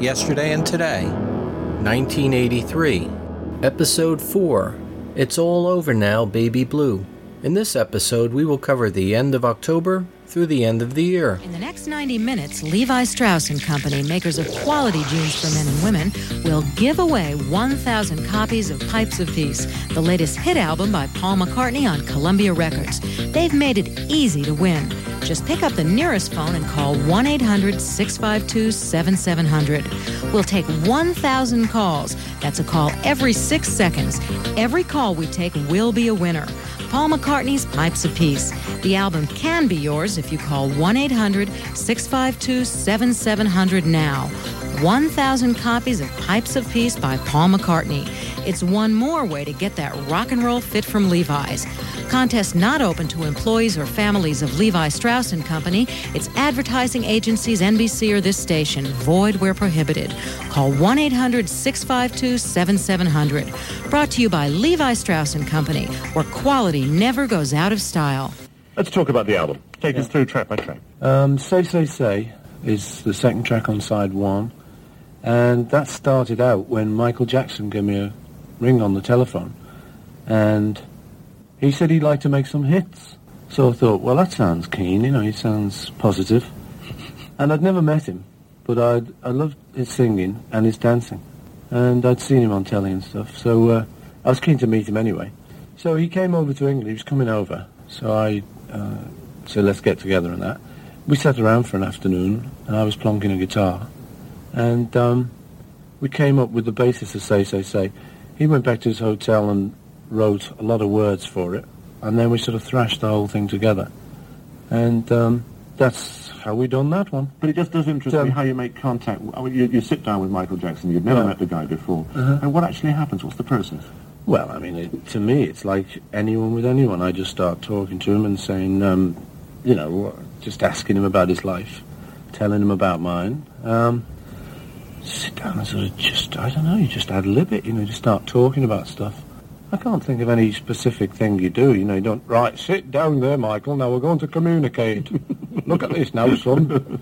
Yesterday and Today, 1983. Episode 4 It's All Over Now, Baby Blue. In this episode, we will cover the end of October through the end of the year. In the next 90 minutes, Levi Strauss and Company, makers of quality jeans for men and women, will give away 1,000 copies of Pipes of Peace, the latest hit album by Paul McCartney on Columbia Records. They've made it easy to win. Just pick up the nearest phone and call 1 800 652 7700. We'll take 1,000 calls. That's a call every six seconds. Every call we take will be a winner. Paul McCartney's Pipes of Peace. The album can be yours if you call 1 800 652 7700 now. 1,000 copies of Pipes of Peace by Paul McCartney. It's one more way to get that rock and roll fit from Levi's. Contest not open to employees or families of Levi Strauss and Company. It's advertising agencies, NBC, or this station. Void where prohibited. Call 1 800 652 7700. Brought to you by Levi Strauss and Company, where quality never goes out of style. Let's talk about the album. Take us through track by track. Um, Say Say Say is the second track on side one, and that started out when Michael Jackson gave me a ring on the telephone, and he said he'd like to make some hits. So I thought, well, that sounds keen, you know, he sounds positive. And I'd never met him, but I'd, I loved his singing and his dancing, and I'd seen him on telly and stuff, so uh, I was keen to meet him anyway. So he came over to England, he was coming over, so I uh, said, let's get together and that. We sat around for an afternoon, and I was plonking a guitar, and um, we came up with the basis of Say, Say, Say. He went back to his hotel and wrote a lot of words for it, and then we sort of thrashed the whole thing together. And um, that's how we done that one. But it just does interest Um, me how you make contact. I mean, you, you sit down with Michael Jackson. You've never Yeah. met the guy before. Uh-huh. And what actually happens? What's the process? Well, I mean, it, to me, it's like anyone with anyone. I just start talking to him and saying, um, you know, just asking him about his life, telling him about mine. Um, sit down and sort of just, I don't know, you just ad lib it, you know, just start talking about stuff. I can't think of any specific thing you do. You know, you don't, right, sit down there, Michael, now we're going to communicate. Look at this now, son.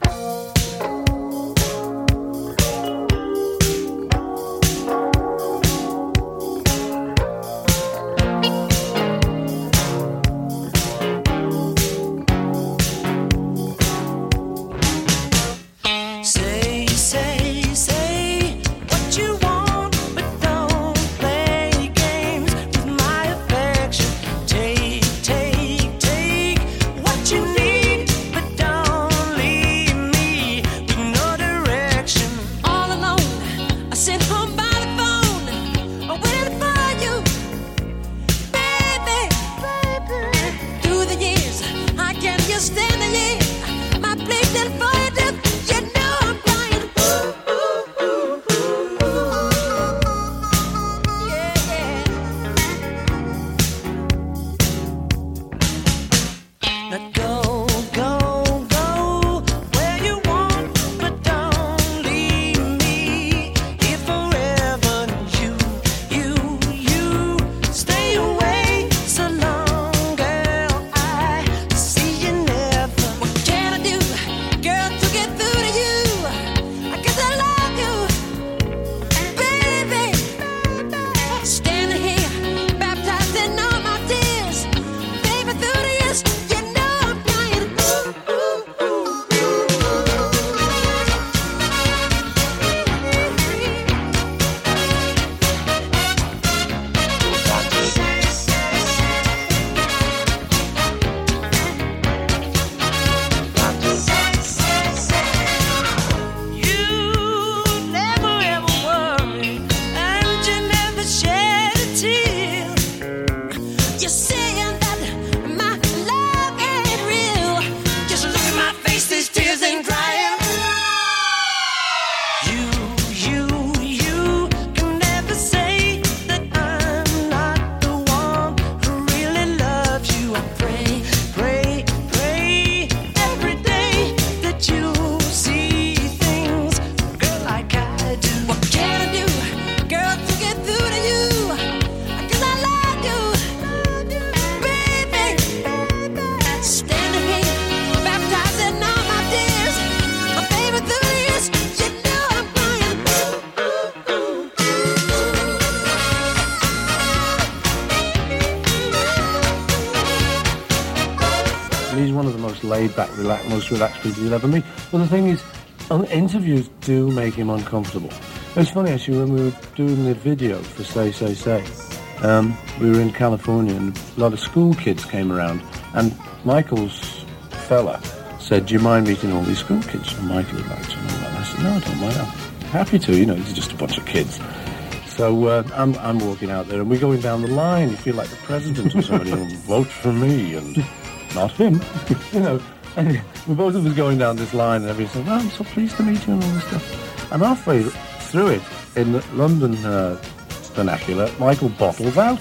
Laid back, relaxed, most relaxed people you'll ever meet. But the thing is, um, interviews do make him uncomfortable. It's funny actually when we were doing the video for Say Say Say. Um, we were in California and a lot of school kids came around, and Michael's fella said, "Do you mind meeting all these school kids?" And Michael would like to know that. I said, "No, I don't mind. I'm happy to. You know, it's just a bunch of kids." So uh, I'm, I'm walking out there, and we're going down the line. You feel like the president or somebody, and vote for me, and not him. you know, and we both of us going down this line, and everybody's saying, "Well, I'm so pleased to meet you," and all this stuff. And halfway through it, in the London uh, vernacular, Michael bottles out.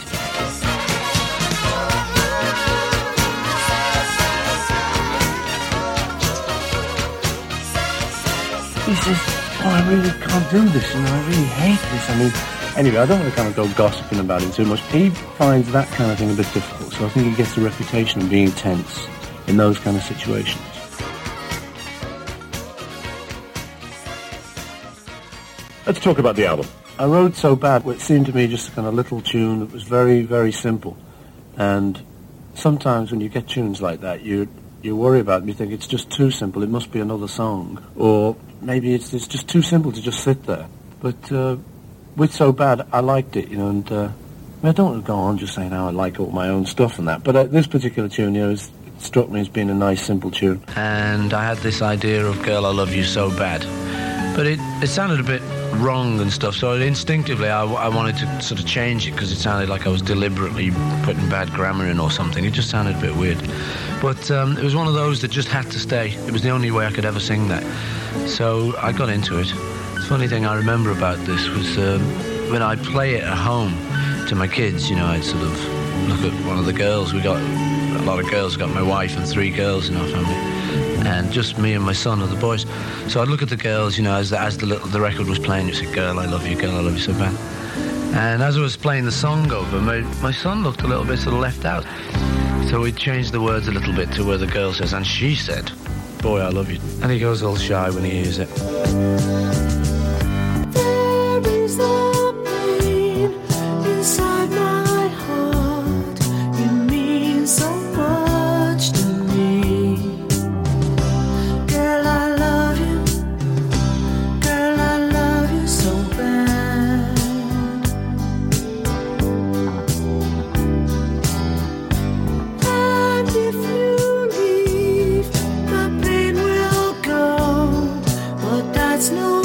He says, "Oh, I really can't do this, and I really hate this." I mean, anyway, I don't want to kind of go gossiping about him too much. He finds that kind of thing a bit difficult, so I think he gets a reputation of being tense in those kind of situations. Let's talk about the album. I wrote so bad, it seemed to me just a kind of little tune that was very, very simple. And sometimes when you get tunes like that, you you worry about it. You think it's just too simple. It must be another song, or maybe it's it's just too simple to just sit there. But uh, with so bad, I liked it, you know. And uh, I, mean, I don't want to go on just saying how I like all my own stuff and that. But uh, this particular tune, you know, is, struck me as being a nice, simple tune. and I had this idea of "Girl, I Love You So Bad," but it, it sounded a bit wrong and stuff. So instinctively, I, I wanted to sort of change it because it sounded like I was deliberately putting bad grammar in or something. It just sounded a bit weird. But um, it was one of those that just had to stay. It was the only way I could ever sing that. So I got into it. Funny thing I remember about this was um, when I'd play it at home to my kids. You know, I'd sort of look at one of the girls. We got a lot of girls. Got my wife and three girls in our family and just me and my son are the boys. So I'd look at the girls, you know, as the, as the little the record was playing, you said, "Girl, I love you, girl, I love you so bad." And as I was playing the song over, my my son looked a little bit sort of left out. So we changed the words a little bit to where the girl says, "And she said, boy, I love you," and he goes all shy when he hears it. Leave,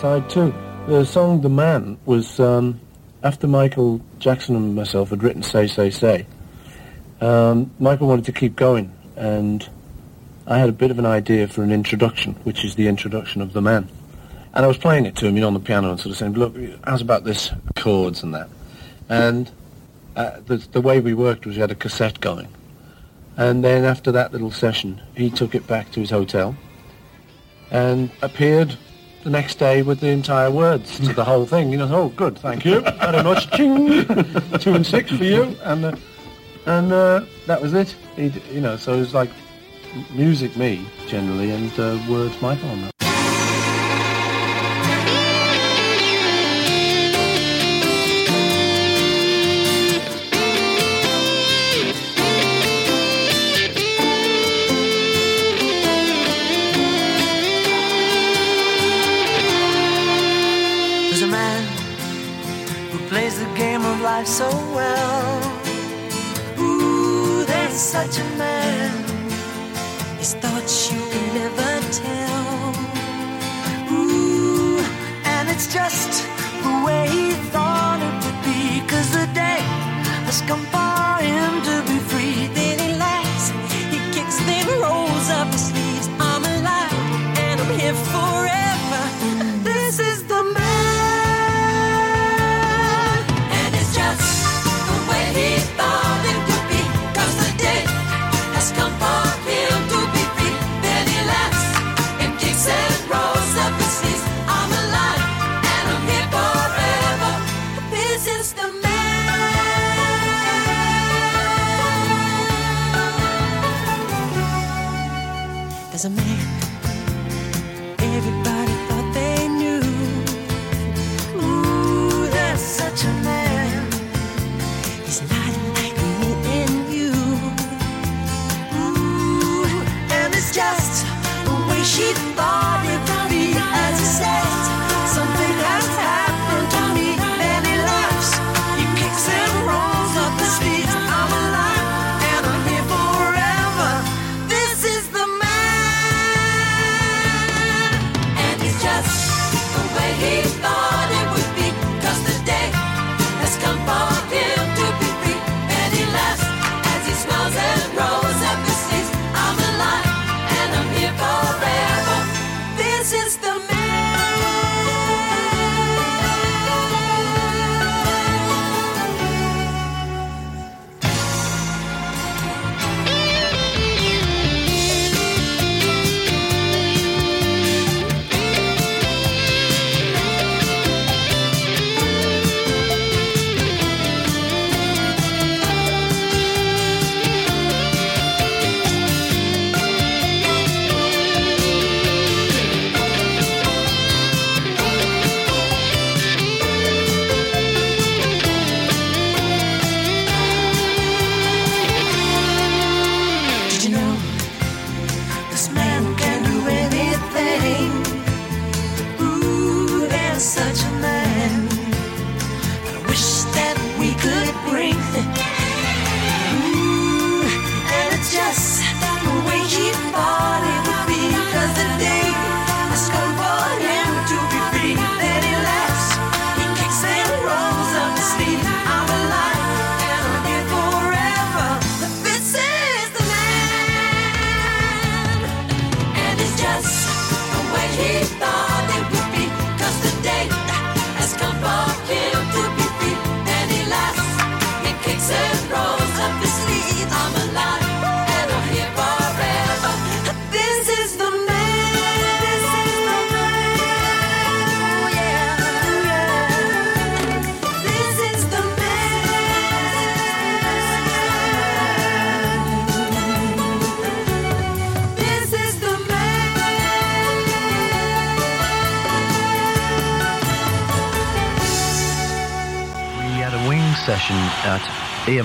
side two. The song "The Man" was um, after Michael Jackson and myself had written "Say Say Say." Um, Michael wanted to keep going, and I had a bit of an idea for an introduction, which is the introduction of "The Man." And I was playing it to him, you know, on the piano, and sort of saying, "Look, how's about this chords and that?" And uh, the the way we worked was we had a cassette going, and then after that little session, he took it back to his hotel and appeared the next day with the entire words to the whole thing. You know, oh, good, thank you very much. Ching, two and six for you, and uh, and uh, that was it. He, d- you know, so it was like music me generally, and uh, words Michael on that.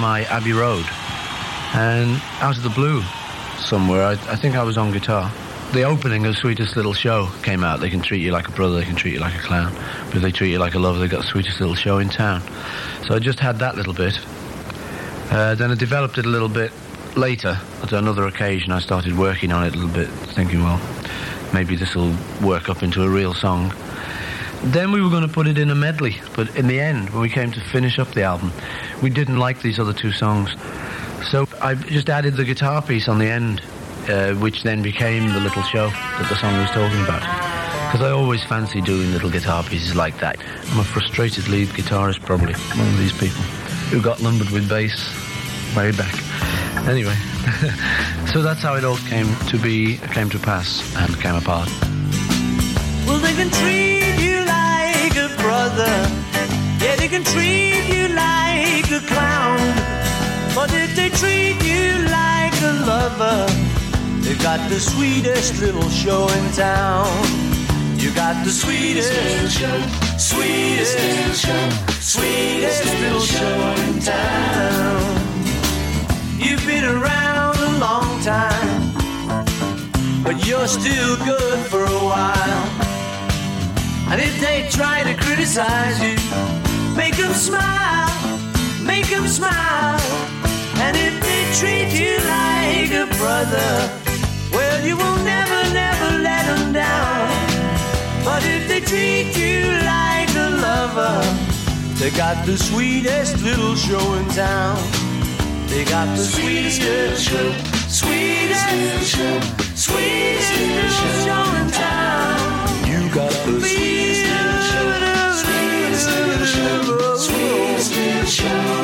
EMI Abbey Road, and out of the blue, somewhere, I, I think I was on guitar. The opening of Sweetest Little Show came out. They can treat you like a brother, they can treat you like a clown, but if they treat you like a lover, they've got sweetest little show in town. So I just had that little bit. Uh, then I developed it a little bit later. At another occasion, I started working on it a little bit, thinking, well, maybe this will work up into a real song. Then we were going to put it in a medley, but in the end, when we came to finish up the album, we didn't like these other two songs. So I just added the guitar piece on the end, uh, which then became the little show that the song was talking about. Because I always fancy doing little guitar pieces like that. I'm a frustrated lead guitarist, probably, one of these people who got lumbered with bass way back. Anyway, so that's how it all came to be, came to pass, and came apart. Well, they can treat you like a brother. Yeah, they can treat you like a clown. But if they treat you like a lover, they've got the sweetest little show in town. You got the sweetest, sweetest, sweetest little show in town. You've been around a long time, but you're still good for a while. And if they try to criticize you, make them smile, make them smile. And if they treat you like a brother, well, you will never, never let them down. But if they treat you like a lover, they got the sweetest little show in town. They got the sweetest little show, sweetest little show, sweetest little show in town. You got the sweetest show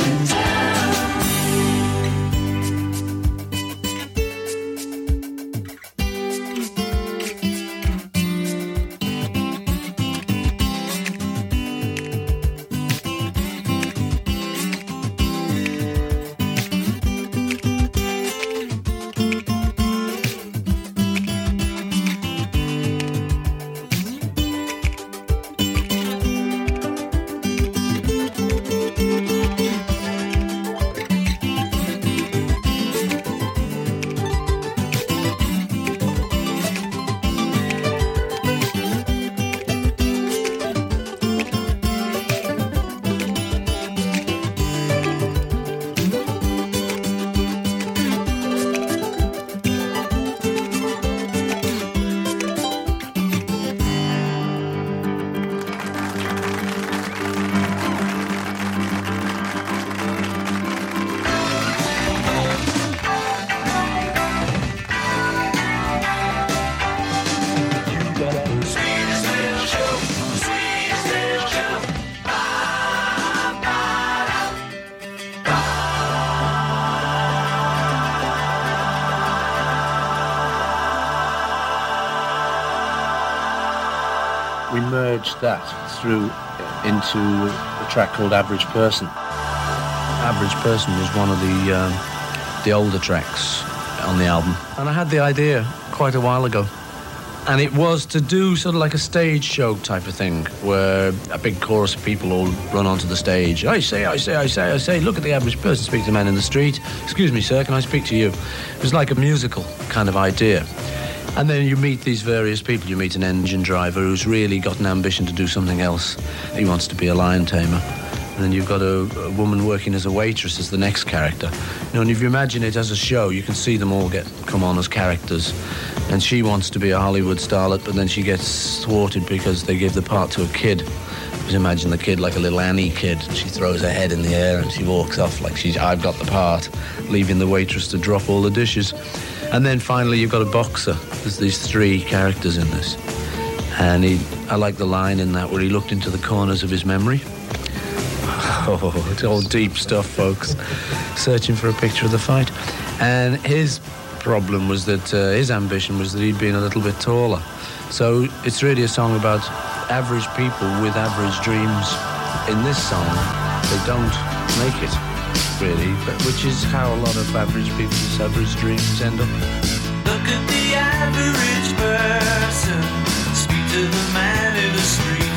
that through into a track called Average Person. Average Person was one of the um, the older tracks on the album, and I had the idea quite a while ago, and it was to do sort of like a stage show type of thing, where a big chorus of people all run onto the stage. I say, I say, I say, I say. Look at the average person. Speak to a man in the street. Excuse me, sir. Can I speak to you? It was like a musical kind of idea. And then you meet these various people. You meet an engine driver who's really got an ambition to do something else. He wants to be a lion tamer. And then you've got a, a woman working as a waitress as the next character. You know, and if you imagine it as a show, you can see them all get come on as characters. And she wants to be a Hollywood starlet, but then she gets thwarted because they give the part to a kid. Just imagine the kid like a little Annie kid. She throws her head in the air and she walks off like she's I've got the part, leaving the waitress to drop all the dishes. And then finally you've got a boxer. There's these three characters in this. And he I like the line in that where he looked into the corners of his memory. Oh, it's all deep stuff, folks. Searching for a picture of the fight. And his problem was that uh, his ambition was that he'd been a little bit taller. So it's really a song about average people with average dreams. In this song, they don't make it, really, but which is how a lot of average people's average dreams end up. The average person. Speak to the man in the street.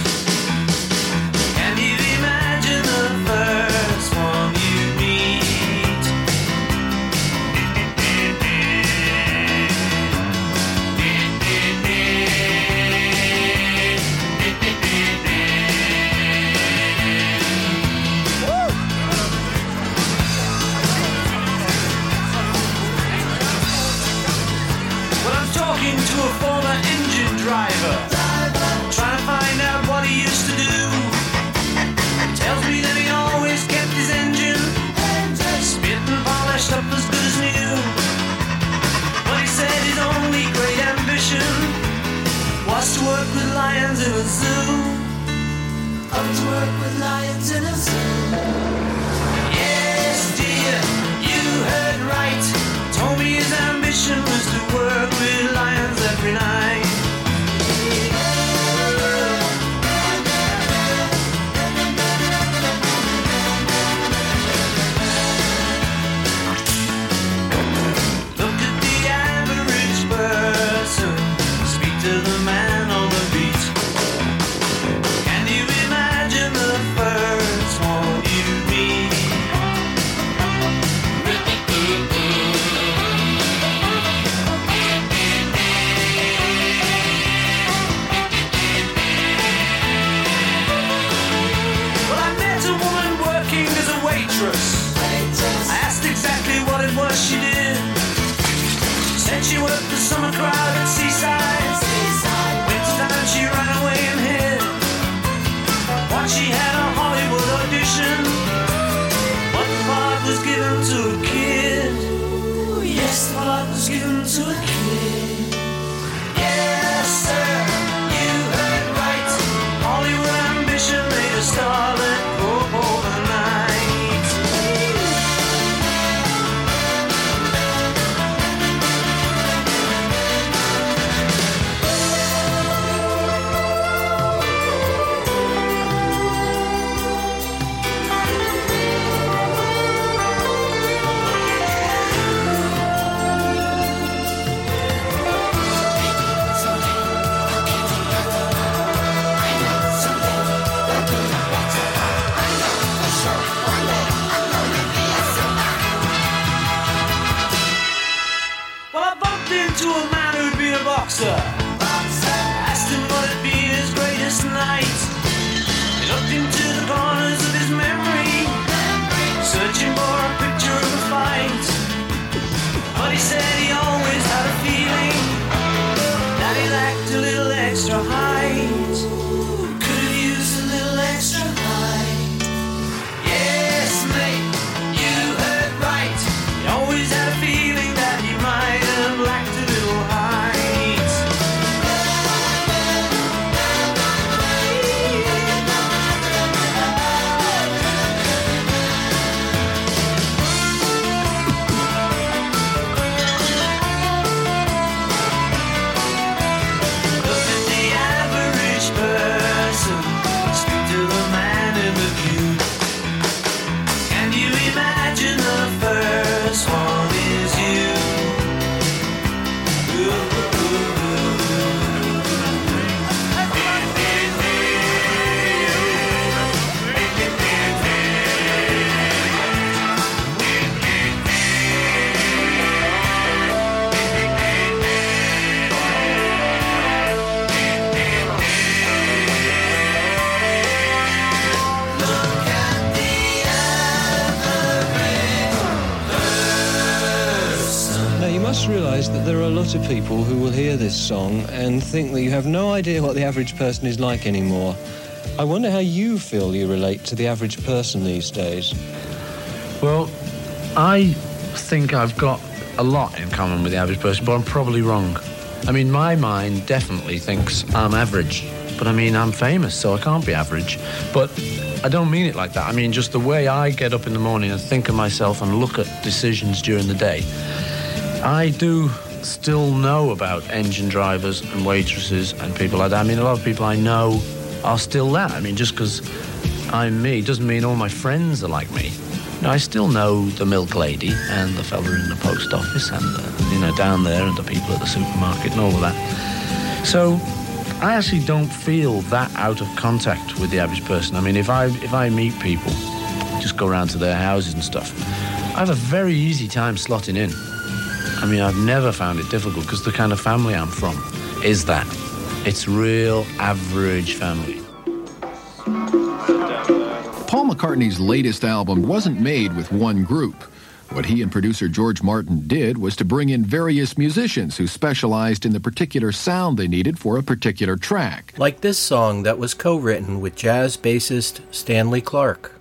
Every night. Song and think that you have no idea what the average person is like anymore. I wonder how you feel you relate to the average person these days. Well, I think I've got a lot in common with the average person, but I'm probably wrong. I mean, my mind definitely thinks I'm average, but I mean, I'm famous, so I can't be average. But I don't mean it like that. I mean, just the way I get up in the morning and think of myself and look at decisions during the day. I do still know about engine drivers and waitresses and people like that. I mean, a lot of people I know are still that. I mean, just because I'm me doesn't mean all my friends are like me. No, I still know the milk lady and the fella in the post office and, the, you know, down there and the people at the supermarket and all of that. So I actually don't feel that out of contact with the average person. I mean, if I if I meet people, just go around to their houses and stuff, I have a very easy time slotting in. I mean, I've never found it difficult because the kind of family I'm from is that. It's real average family. Paul McCartney's latest album wasn't made with one group. What he and producer George Martin did was to bring in various musicians who specialized in the particular sound they needed for a particular track. Like this song that was co written with jazz bassist Stanley Clarke.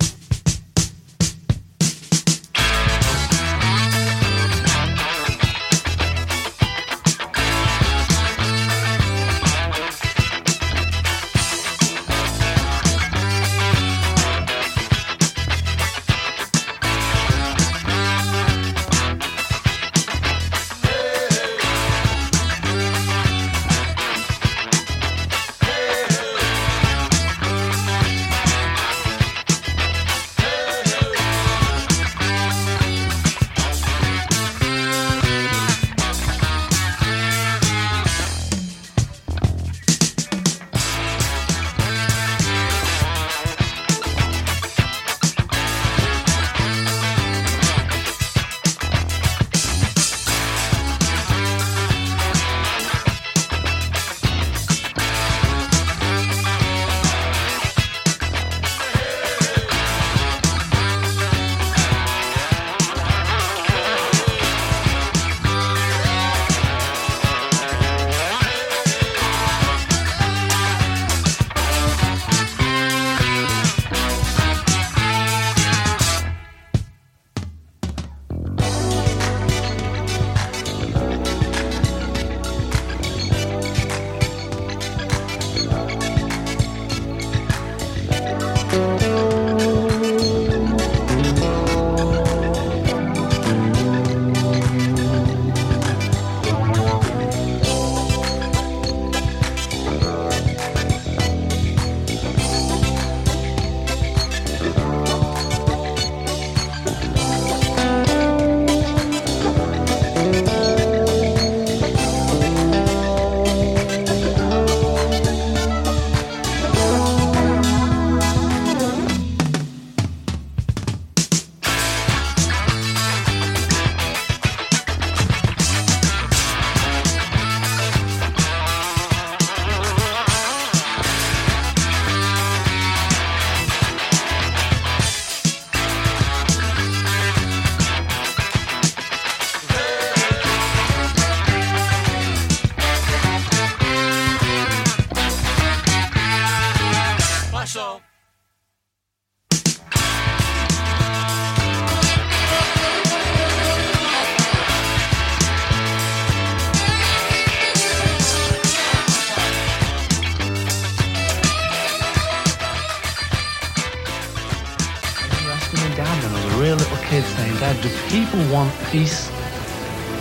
Peace?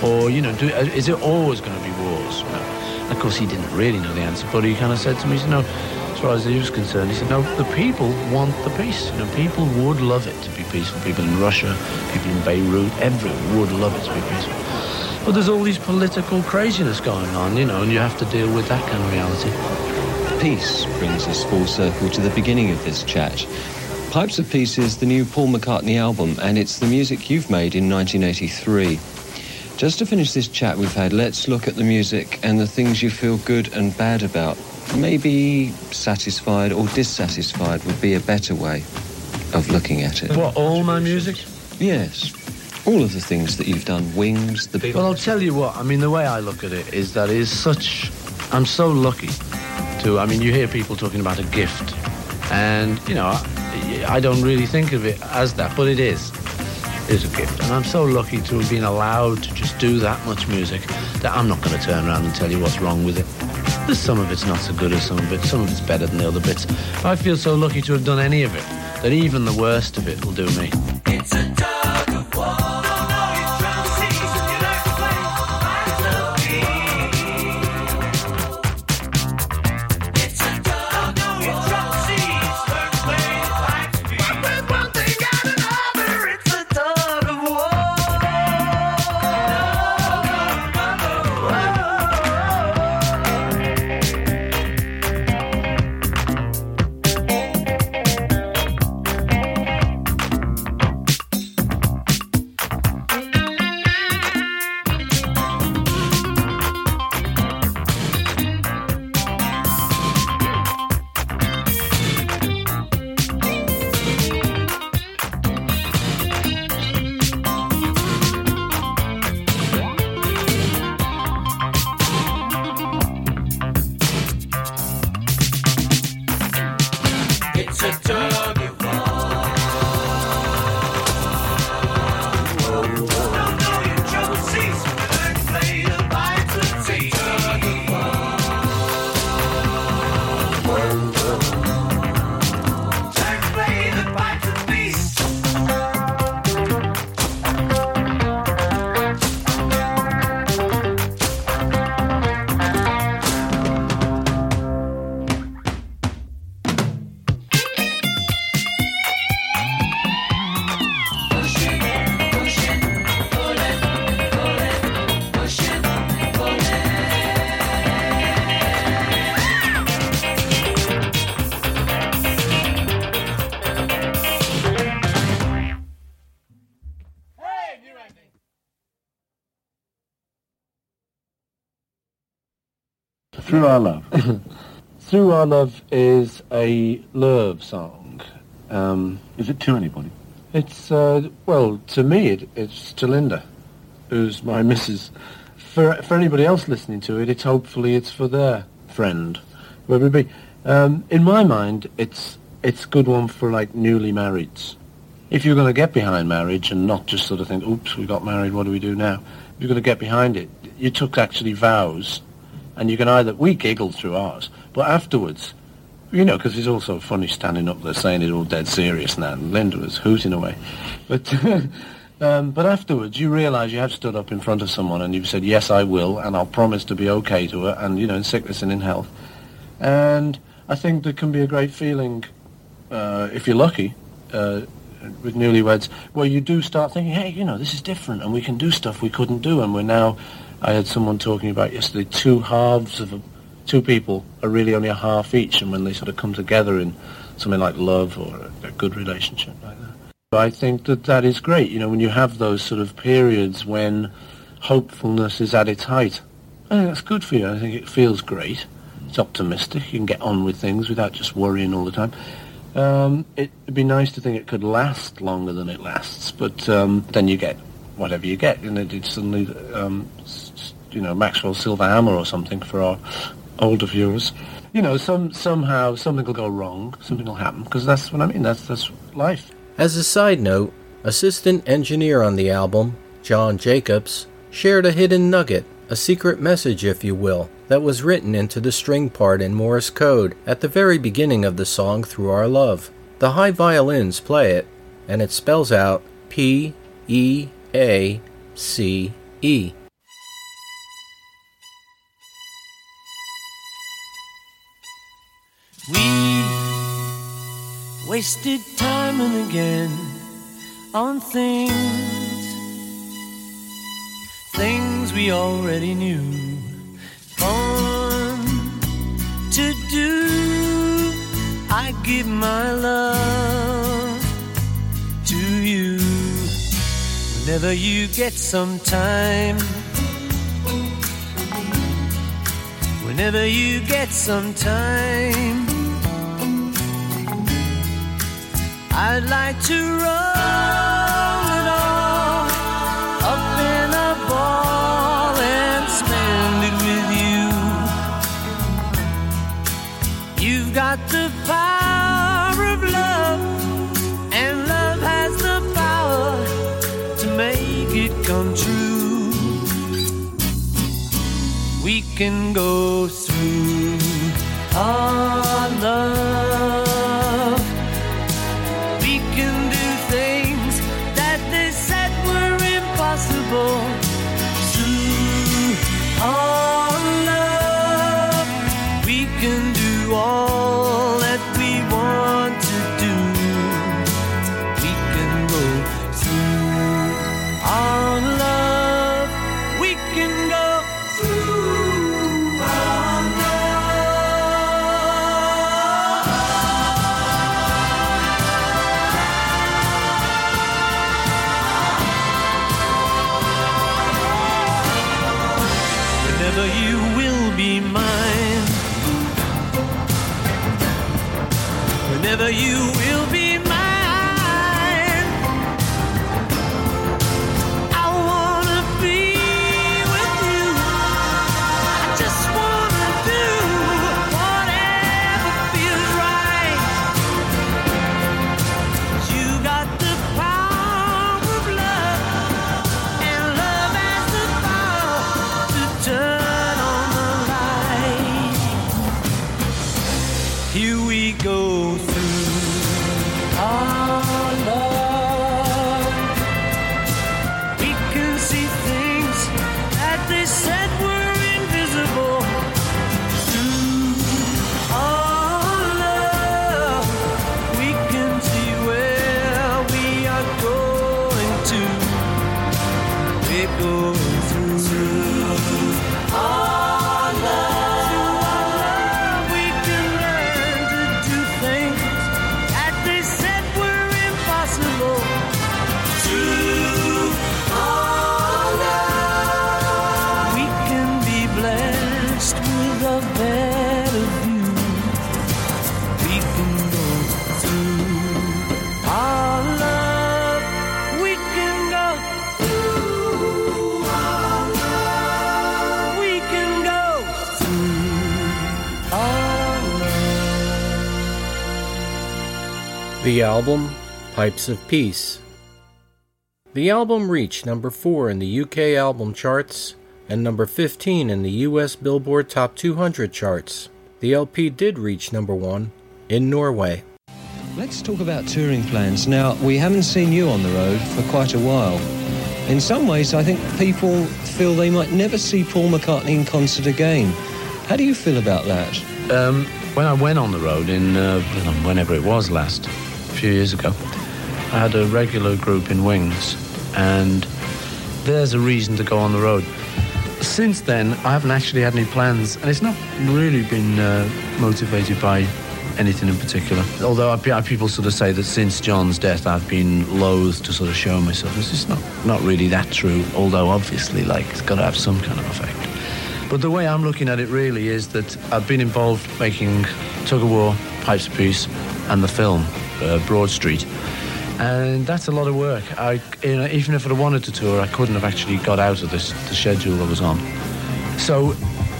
Or, you know, do, uh, is it always going to be wars? Of course, he didn't really know the answer, but he kind of said to me, he said, no, as far as he was concerned, he said, no, the people want the peace. You know, people would love it to be peaceful. People in Russia, people in Beirut, everyone would love it to be peaceful. But there's all these political craziness going on, you know, and you have to deal with that kind of reality. Peace brings us full circle to the beginning of this chat. Pipes of Peace is the new Paul McCartney album, and it's the music you've made in 1983. Just to finish this chat we've had, let's look at the music and the things you feel good and bad about. Maybe satisfied or dissatisfied would be a better way of looking at it. What, all my music? Yes. All of the things that you've done, Wings, the. Well, I'll tell you what. I mean, the way I look at it is that it is such. I'm so lucky to. I mean, you hear people talking about a gift, and you know, I, I don't really think of it as that, but it is. Is a gift, and I'm so lucky to have been allowed to just do that much music that I'm not going to turn around and tell you what's wrong with it. There's some of it's not so good as some of it. Some of it's better than the other bits. I feel so lucky to have done any of it that even the worst of it will do me. Through Our Love. Through Our Love is a love song. Um, Is it to anybody? it's, uh, well, to me, it, it's to Linda, who's my missus. For, for anybody else listening to it, it's hopefully it's for their friend, whoever it be. Um, in my mind, it's it's a good one for like newly marrieds. If you're going to get behind marriage and not just sort of think, oops, we got married, what do we do now? If you're going to get behind it, you took actually vows, and you can either, we giggled through ours, but afterwards, you know, because it's also funny standing up there saying it all dead serious now, and Linda was hooting away. But, um, but afterwards, you realise you have stood up in front of someone and you've said, yes, I will, and I'll promise to be okay to her, and, you know, in sickness and in health. And I think there can be a great feeling, uh, if you're lucky, uh, with newlyweds, where you do start thinking, hey, you know, this is different, and we can do stuff we couldn't do, and we're now, I had someone talking about yesterday, two halves of a, two people are really only a half each, and when they sort of come together in something like love or a, a good relationship like that. But I think that that is great, you know, when you have those sort of periods when hopefulness is at its height. I think that's good for you. I think it feels great. It's optimistic. You can get on with things without just worrying all the time. Um, it'd be nice to think it could last longer than it lasts, but um, then you get whatever you get, and it, it's suddenly, um, you know, Maxwell Silver Hammer or something for our older viewers. you know, some somehow something will go wrong, something will happen, because that's what I mean. That's that's life. As a side note, assistant engineer on the album, John Jacobs, shared a hidden nugget, a secret message, if you will, that was written into the string part in Morse code at the very beginning of the song Through Our Love. The high violins play it, and it spells out P E A C E. We wasted time and again on things, things we already knew. Fun to do. I give my love to you whenever you get some time. Whenever you get some time, I'd like to roll it all up in a ball and spend it with you. You've got the power of love, and love has the power to make it come true we can go album, Pipes of Peace. The album reached number 4 in the UK album charts and number 15 in the US Billboard Top 200 charts. The LP did reach number 1 in Norway. Let's talk about touring plans. Now, we haven't seen you on the road for quite a while. In some ways, I think people feel they might never see Paul McCartney in concert again. How do you feel about that? Um, when I went on the road in uh, whenever it was last, a few years ago, I had a regular group in Wings, and there's a reason to go on the road. Since then, I haven't actually had any plans, and it's not really been uh, motivated by anything in particular. Although I've, I've- people sort of say that since John's death, I've been loath to sort of show myself. It's just not not really that true. Although obviously, like it's got to have some kind of effect. But the way I'm looking at it really is that I've been involved making Tug of War, Pipes of Peace, and the film uh, Broad Street. And that's a lot of work. I, you know, even if I'd wanted to tour, I couldn't have actually got out of this the schedule I was on. So,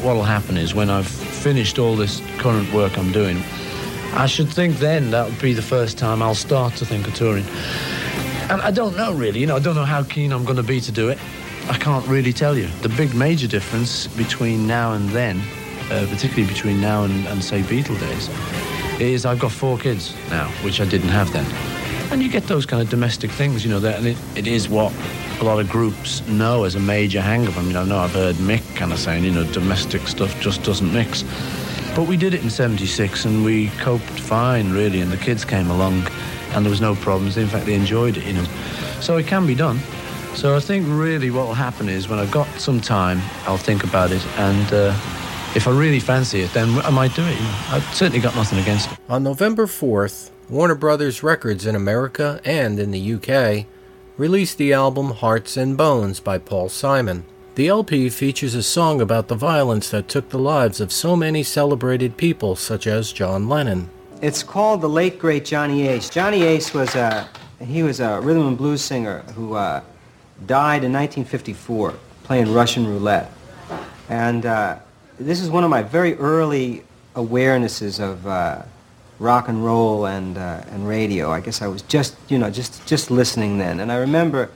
what'll happen is when I've finished all this current work I'm doing, I should think then that would be the first time I'll start to think of touring. And I don't know really, you know, I don't know how keen I'm going to be to do it. I can't really tell you. The big major difference between now and then, uh, particularly between now and, and say Beatle days, is I've got four kids now, which I didn't have then. And you get those kind of domestic things, you know, that, and it, it is what a lot of groups know as a major hang up. I mean, I know I've heard Mick kind of saying, you know, domestic stuff just doesn't mix. But we did it in 76 and we coped fine, really, and the kids came along and there was no problems. In fact, they enjoyed it, you know. So it can be done. So I think really what will happen is when I've got some time, I'll think about it and uh, if I really fancy it, then I might do it. You know. I've certainly got nothing against it. On November 4th, Warner Brothers Records in America and in the UK released the album Hearts and Bones by Paul Simon. The LP features a song about the violence that took the lives of so many celebrated people, such as John Lennon. It's called the late great Johnny Ace. Johnny Ace was a he was a rhythm and blues singer who uh, died in 1954 playing Russian roulette, and uh, this is one of my very early awarenesses of uh, rock and roll and uh, and radio. I guess I was just you know just just listening then, and I remember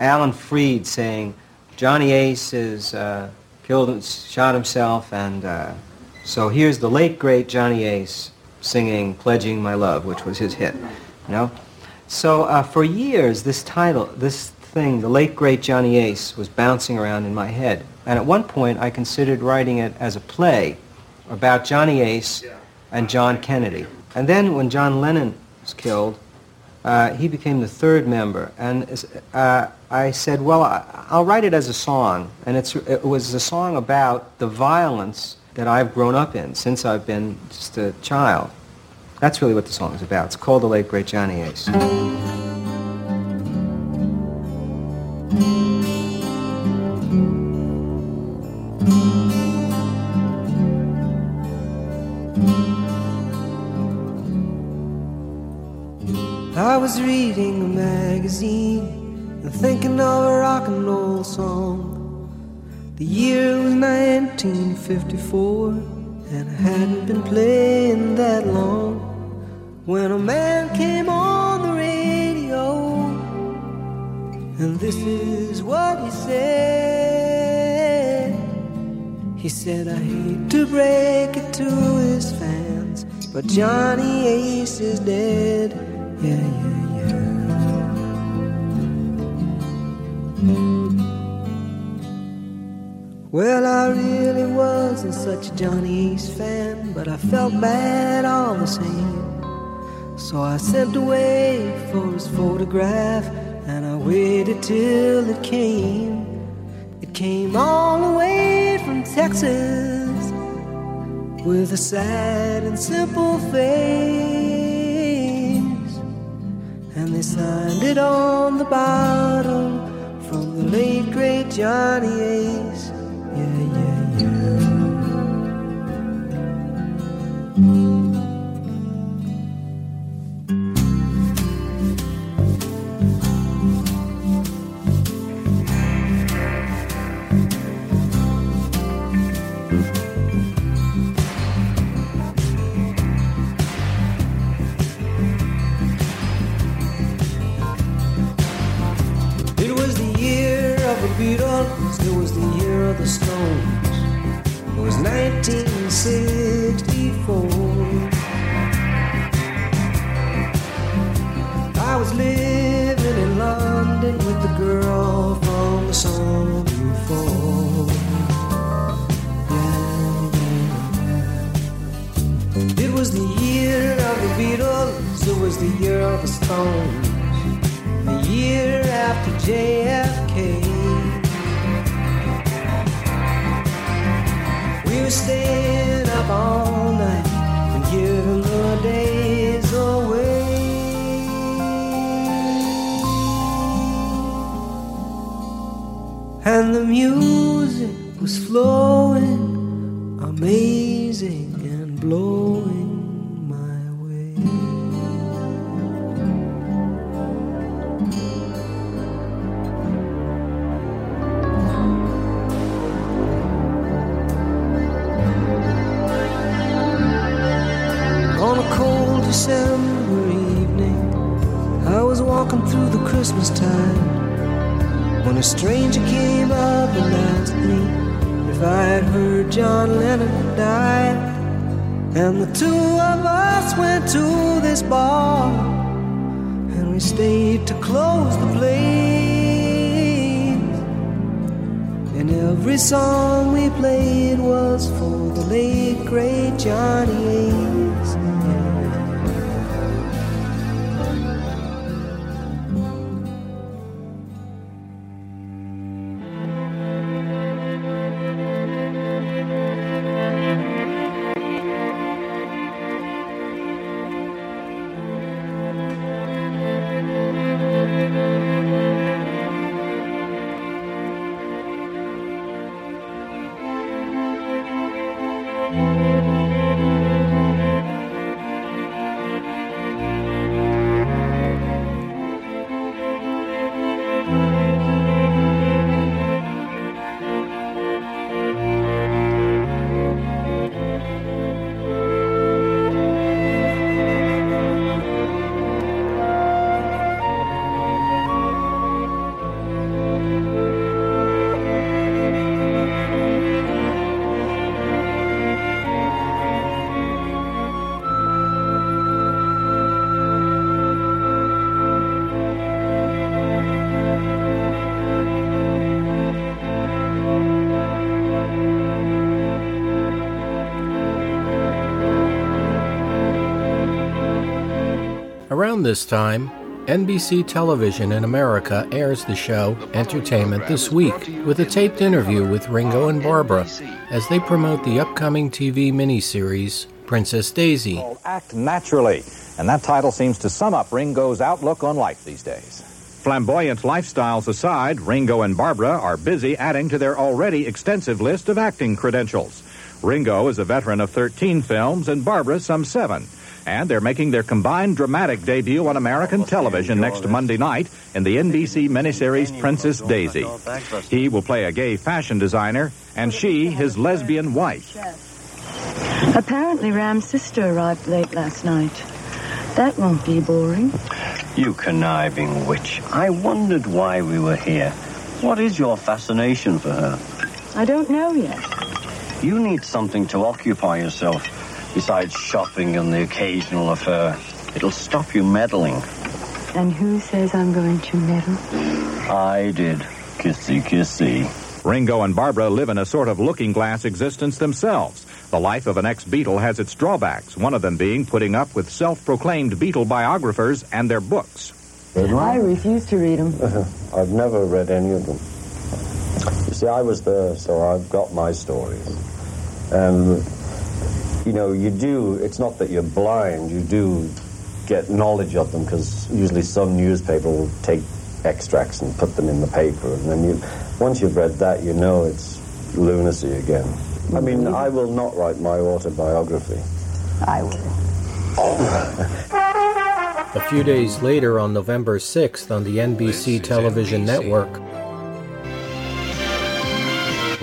Alan Freed saying Johnny Ace is uh, killed shot himself, and uh, so here's the late great Johnny Ace singing "Pledging My Love," which was his hit. You know, so uh, for years this title, this thing, the late great Johnny Ace, was bouncing around in my head, and at one point I considered writing it as a play about Johnny Ace and John Kennedy. And then when John Lennon was killed, uh, he became the third member, and uh, I said, well, I'll write it as a song, and it's, it was a song about the violence that I've grown up in since I've been just a child. That's really what the song is about. It's called The Late Great Johnny Ace. I was reading a magazine and thinking of a rock and roll song. The year was 1954, and I hadn't been playing that long when a man came on the radio, and this is what he said. He said, I hate to break it to his fans, but Johnny Ace is dead. Well, I really wasn't such a Johnny Ace fan, but I felt bad all the same. So I sent away for his photograph, and I waited till it came. It came all the way from Texas with a sad and simple face. And they signed it on the bottom from the late great Johnny Ace. The Stones. It was 1964. I was living in London with the girl from the song before. It was the year of the Beatles, it was the year of the Stones. The year after JFK. Were staying up all night and giving the days away. And the music was flowing, amazing and blowing to close the place. And every song we played was for the late great Johnny this time, NBC Television in America airs the show Entertainment This Week with a taped interview with Ringo and Barbara as they promote the upcoming TV miniseries Princess Daisy. Oh, act naturally. And that title seems to sum up Ringo's outlook on life these days. Flamboyant lifestyles aside, Ringo and Barbara are busy adding to their already extensive list of acting credentials. Ringo is a veteran of 13 films and Barbara some seven. And they're making their combined dramatic debut on American television next Monday night in the NBC miniseries Princess Daisy. He will play a gay fashion designer, and she his lesbian wife. Apparently, Ram's sister arrived late last night. That won't be boring. You conniving witch. I wondered why we were here. What is your fascination for her? I don't know yet. You need something to occupy yourself besides shopping and the occasional affair. It'll stop you meddling. And who says I'm going to meddle? I did. Kissy, kissy. Ringo and Barbara live in a sort of looking glass existence themselves. The life of an ex Beatle has its drawbacks, one of them being putting up with self proclaimed Beatle biographers and their books. I refuse to read them. I've never read any of them. You see, I was there, so I've got my stories. And, you know, you do, it's not that you're blind, you do get knowledge of them because usually some newspaper will take extracts and put them in the paper. And then you, once you've read that, you know it's lunacy again. I mean, mm-hmm. I will not write my autobiography. I will. A few days later, on November 6th, on the NBC television network,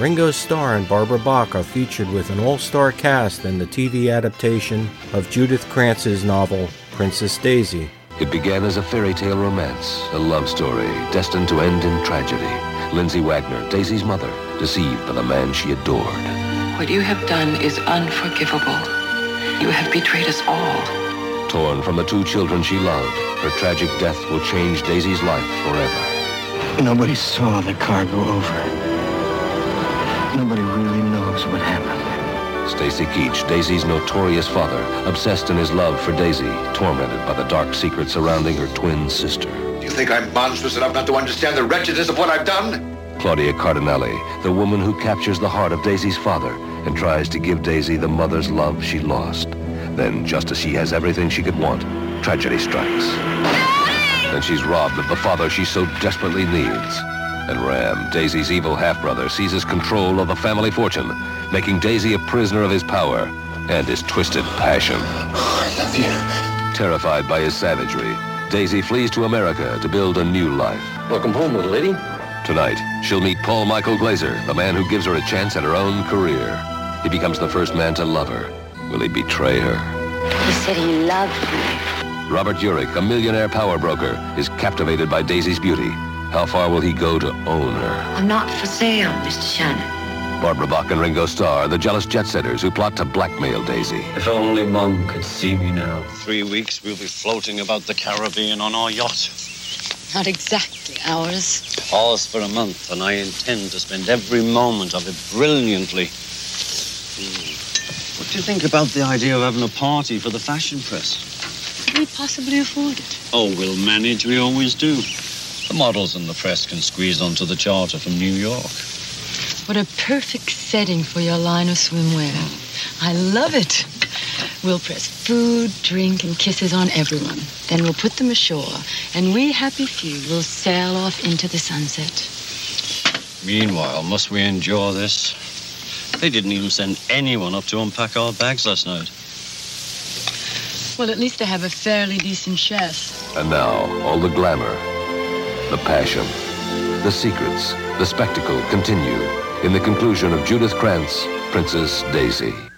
Ringo Starr and Barbara Bach are featured with an all star cast in the TV adaptation of Judith Krantz's novel Princess Daisy. It began as a fairy tale romance, a love story destined to end in tragedy. Lindsay Wagner, Daisy's mother, deceived by the man she adored. What you have done is unforgivable. You have betrayed us all. Torn from the two children she loved, her tragic death will change Daisy's life forever. Nobody saw the car go over. Nobody really knows what happened. Stacy Keach, Daisy's notorious father, obsessed in his love for Daisy, tormented by the dark secret surrounding her twin sister. Do you think I'm monstrous enough not to understand the wretchedness of what I've done? Claudia Cardinale, the woman who captures the heart of Daisy's father and tries to give Daisy the mother's love she lost. Then, just as she has everything she could want, tragedy strikes. Then she's robbed of the father she so desperately needs. And Ram, Daisy's evil half-brother, seizes control of the family fortune, making Daisy a prisoner of his power and his twisted passion. Oh, I love you. Terrified by his savagery, Daisy flees to America to build a new life. Welcome home, little lady. Tonight, she'll meet Paul Michael Glaser, the man who gives her a chance at her own career. He becomes the first man to love her. Will he betray her? He said he loved me. Robert Urich, a millionaire power broker, is captivated by Daisy's beauty. How far will he go to own her? I'm not for sale, Mr. Shannon. Barbara Bach and Ringo Starr, the jealous jet setters who plot to blackmail Daisy. If only Mum could see me now. Three weeks we'll be floating about the Caribbean on our yacht. Not exactly ours. Ours for a month, and I intend to spend every moment of it brilliantly. Hmm. What do you think about the idea of having a party for the fashion press? Can we possibly afford it? Oh, we'll manage. We always do. The models and the press can squeeze onto the charter from New York. What a perfect setting for your line of swimwear. I love it. We'll press food, drink, and kisses on everyone. Then we'll put them ashore, and we happy few will sail off into the sunset. Meanwhile, must we endure this? They didn't even send anyone up to unpack our bags last night. Well, at least they have a fairly decent chef. And now, all the glamour, the passion, the secrets, the spectacle continue in the conclusion of Judith Krantz, Princess Daisy.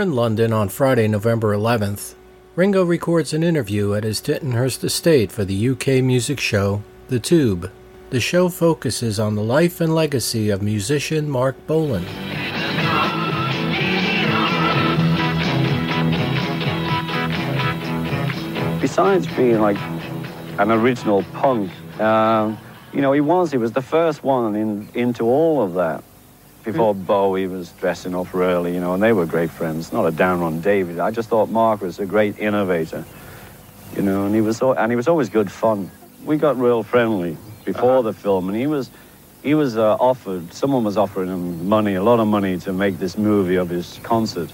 In London on Friday, November 11th, Ringo records an interview at his Tittenhurst estate for the UK music show The Tube. the show focuses on the life and legacy of musician Marc Bolan. Besides being like an original punk, um, you know, he was. He was the first one in, into all of that. Before Bowie was dressing up early, you know, and they were great friends. Not a down on David. I just thought Marc was a great innovator, you know, and he was so, and he was always good fun. We got real friendly before the film, and he was he was uh, offered. Someone was offering him money, a lot of money, to make this movie of his concert.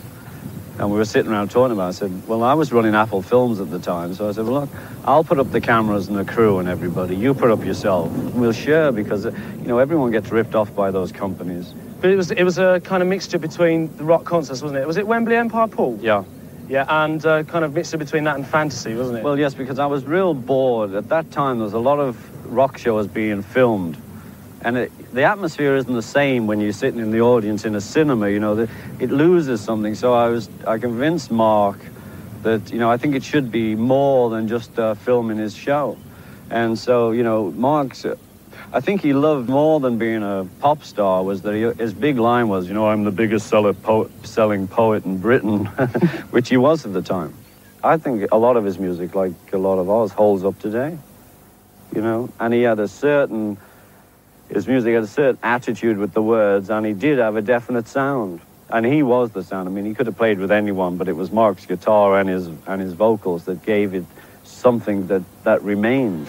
And we were sitting around talking about it. I said, well, I was running Apple Films at the time. So I said, well, look, I'll put up the cameras and the crew and everybody. You put up yourself. We'll share because, uh, you know, everyone gets ripped off by those companies. But it was it was a kind of mixture between the rock concerts, wasn't it? Was it Wembley Empire Pool? Yeah. Yeah, and uh, kind of mixture between that and fantasy, wasn't it? Well, yes, because I was real bored. At that time, there was a lot of rock shows being filmed. And it, the atmosphere isn't the same when you're sitting in the audience in a cinema, you know, the, it loses something. So I was, I convinced Marc that, you know, I think it should be more than just uh, filming his show. And so, you know, Marc's, I think he loved more than being a pop star was that he, his big line was, you know, I'm the biggest seller po- selling poet in Britain, which he was at the time. I think a lot of his music, like a lot of ours, holds up today, you know, and he had a certain, his music had a certain attitude with the words, and he did have a definite sound. And he was the sound. I mean, he could have played with anyone, but it was Marc's guitar and his and his vocals that gave it something that that remains.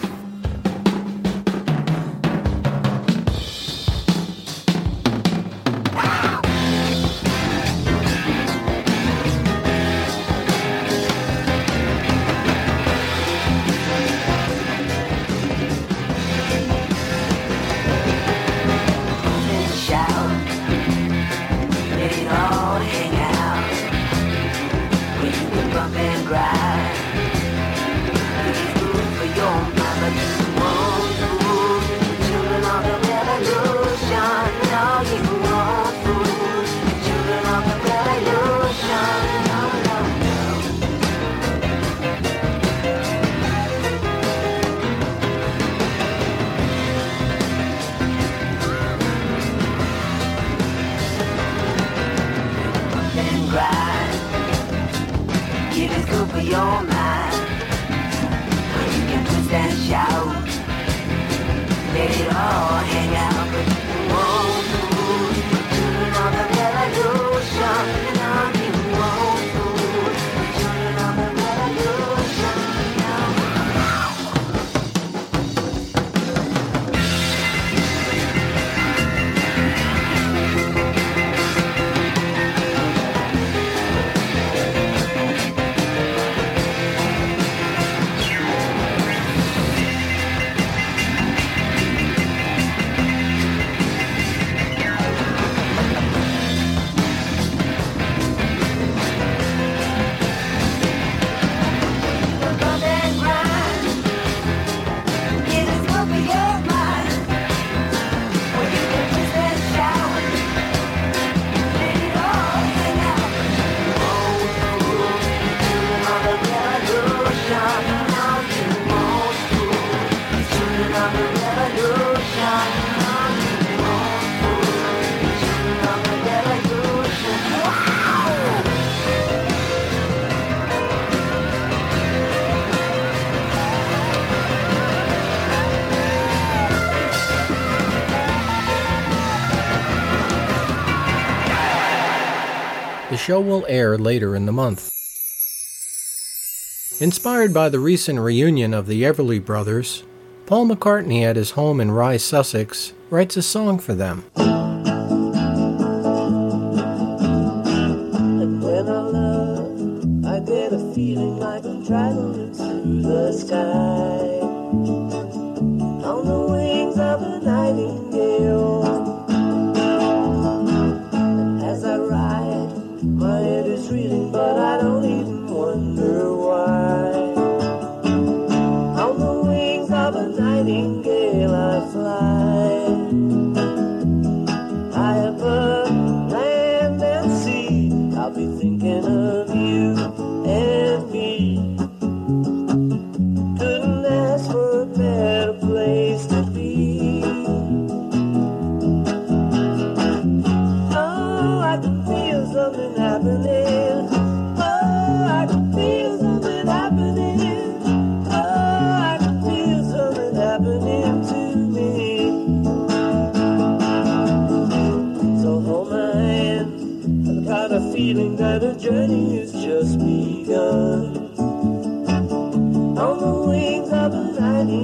Show will air later in the month. Inspired by the recent reunion of the Everly Brothers, Paul McCartney at his home in Rye, Sussex, writes a song for them. If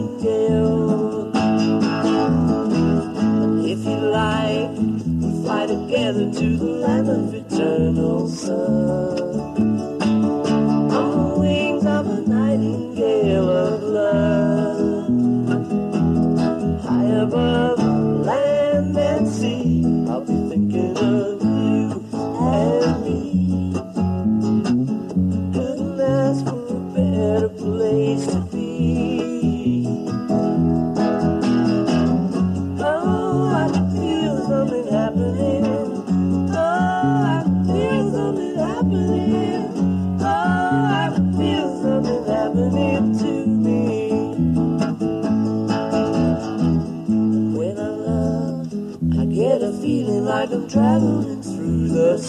you like, we fly together to the land of eternal sun.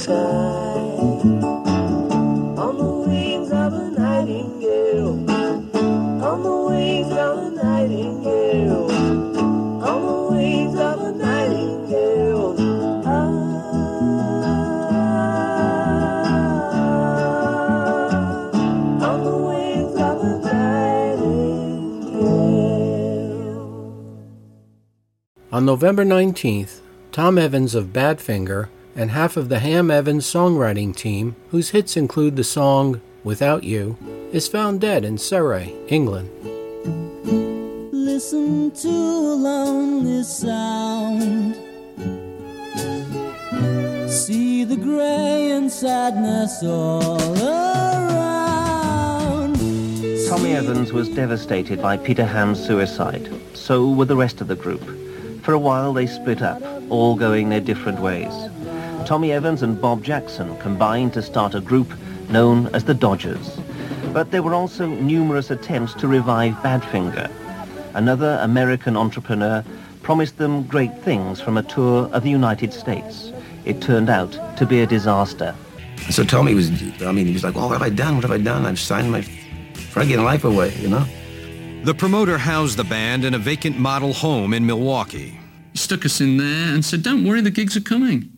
On November 19th, Tom Evans of Badfinger and half of the Ham Evans songwriting team, whose hits include the song Without You, is found dead in Surrey, England. Listen to a lonely sound. See the gray and sadness all around. Tommy Evans was devastated by Peter Ham's suicide. So were the rest of the group. For a while they split up, all going their different ways. Tommy Evans and Bob Jackson combined to start a group known as the Dodgers. But there were also numerous attempts to revive Badfinger. Another American entrepreneur promised them great things from a tour of the United States. It turned out to be a disaster. So Tommy was, I mean, he was like, oh, what have I done? What have I done? I've signed my friggin' life away, you know? The promoter housed the band in a vacant model home in Milwaukee. He stuck us in there and said, don't worry, the gigs are coming.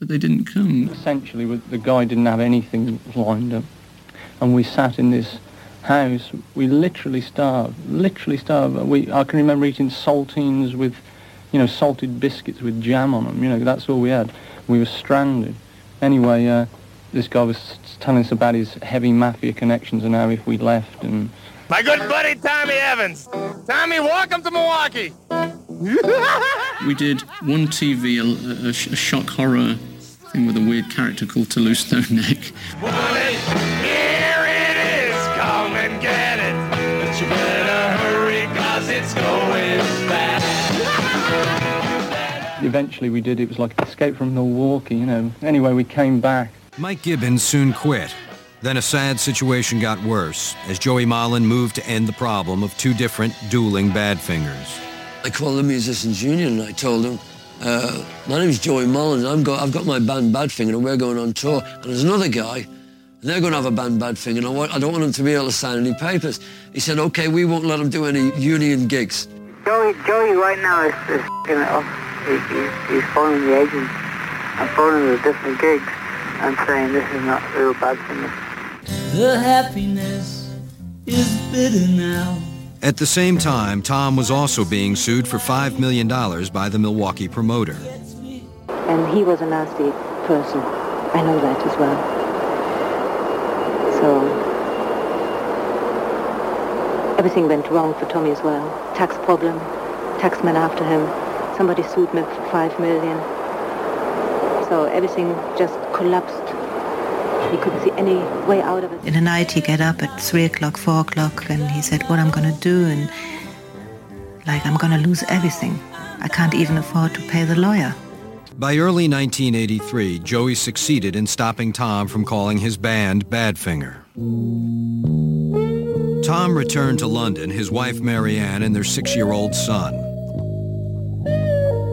But they didn't come. Essentially, the guy didn't have anything lined up. And we sat in this house. We literally starved, literally starved. We, I can remember eating saltines with, you know, salted biscuits with jam on them. You know, that's all we had. We were stranded. Anyway, uh, this guy was telling us about his heavy mafia connections and how if we left and My good buddy Tommy Evans. Tommy, welcome to Milwaukee. We did one TV, a, a, a shock horror thing with a weird character called Toulouse Stone Neck. Here it is, come and get it. But you better hurry, cause it's going fast. eventually we did. It was like Escape from Milwaukee, you know. Anyway, we came back. Mike Gibbins soon quit. Then a sad situation got worse as Joey Molland moved to end the problem of two different dueling Badfingers. I called the musicians union and I told them, uh, my name's Joey Molland. I've got, I've got my band Badfinger and we're going on tour. And there's another guy, and they're going to have a band Badfinger and I, want, I don't want them to be able to sign any papers. He said, okay, we won't let them do any union gigs. Joey, Joey right now is, is f***ing it up. He, he's, he's phoning the agent and phoning the different gigs and saying this is not real bad for me. The happiness is bitter now. At the same time, Tom was also being sued for $5 million by the Milwaukee promoter. And he was a nasty person. I know that as well. So everything went wrong for Tommy as well. Tax problem, taxman after him. Somebody sued me for five million. So everything just collapsed. He couldn't see any way out of it. In the night, he get up at three o'clock, four o'clock, and he said, "What I'm gonna do?" And like, I'm gonna lose everything. I can't even afford to pay the lawyer. By early 1983, Joey succeeded in stopping Tom from calling his band Badfinger. Tom returned to London, his wife Marianne, and their six-year-old son.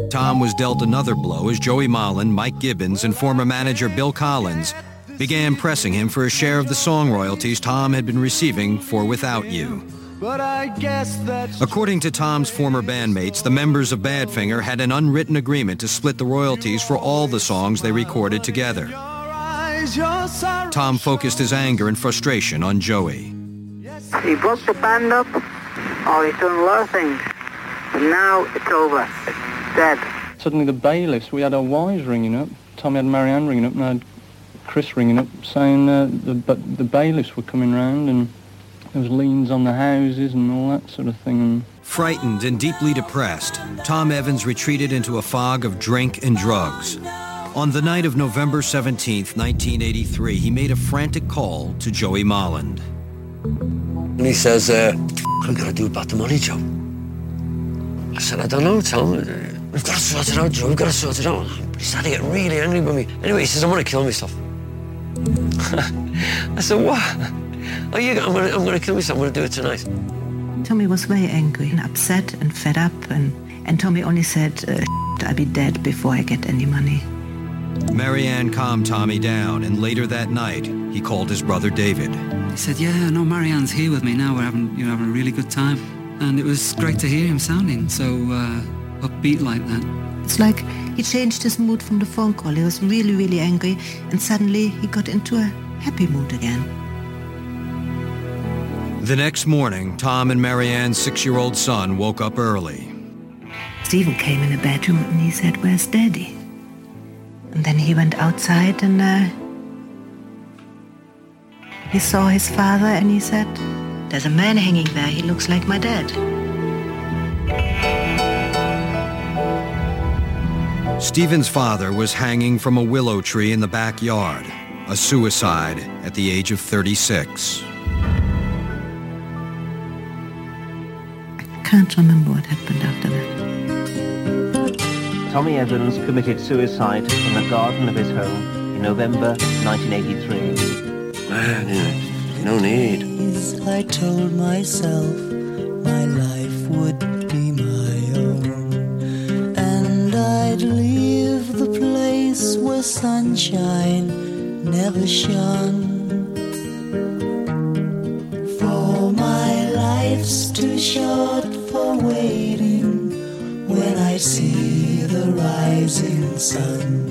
Tom was dealt another blow as Joey Molland, Mike Gibbins, and former manager Bill Collins began pressing him for a share of the song royalties Tom had been receiving for Without You. But I guess that's According to Tom's former bandmates, the members of Badfinger had an unwritten agreement to split the royalties for all the songs they recorded together. eyes is your sorrow? Tom focused his anger and frustration on Joey. He broke the band up. Oh, he's done a lot of things. But now it's over. It's dead. Suddenly the bailiffs, we had our wives ringing up. Tommy had Marianne ringing up and I had Chris ringing up saying uh, the, but the bailiffs were coming round and there was liens on the houses and all that sort of thing. Frightened and deeply depressed, Tom Evans retreated into a fog of drink and drugs. On the night of November 17th, 1983, he made a frantic call to Joey Molland. And he says, uh, what are we going to do about the money, Joe? I said, I don't know, Tom. Uh, We've got to sort it out, Joe. We've got to sort it out. But he started to get really angry with me. Anyway, he says, I'm going to kill myself. I said, what? Oh, you, I'm going to I'm gonna kill myself. I'm going to do it tonight. Tommy was very angry and upset and fed up, and, and Tommy only said, uh, I'll be dead before I get any money. Marianne calmed Tommy down, and later that night, he called his brother David. He said, "Yeah, no, Marianne's here with me now. We're having, you know, having a really good time, and it was great to hear him sounding so uh, upbeat like that." It's like he changed his mood from the phone call. He was really, really angry, and suddenly he got into a happy mood again. The next morning, Tom and Marianne's six-year-old son woke up early. Stephen came in the bedroom and he said, Where's Daddy? And then he went outside and uh, he saw his father and he said, There's a man hanging there. He looks like my dad. Stephen's father was hanging from a willow tree in the backyard, a suicide at the age of 36. I Can't remember what happened after that. Tommy Evans committed suicide in the garden of his home in November 1983. Man, yeah, no need. I told myself my life would I'd leave the place where sunshine never shone. For my life's too short for waiting. When I see the rising sun,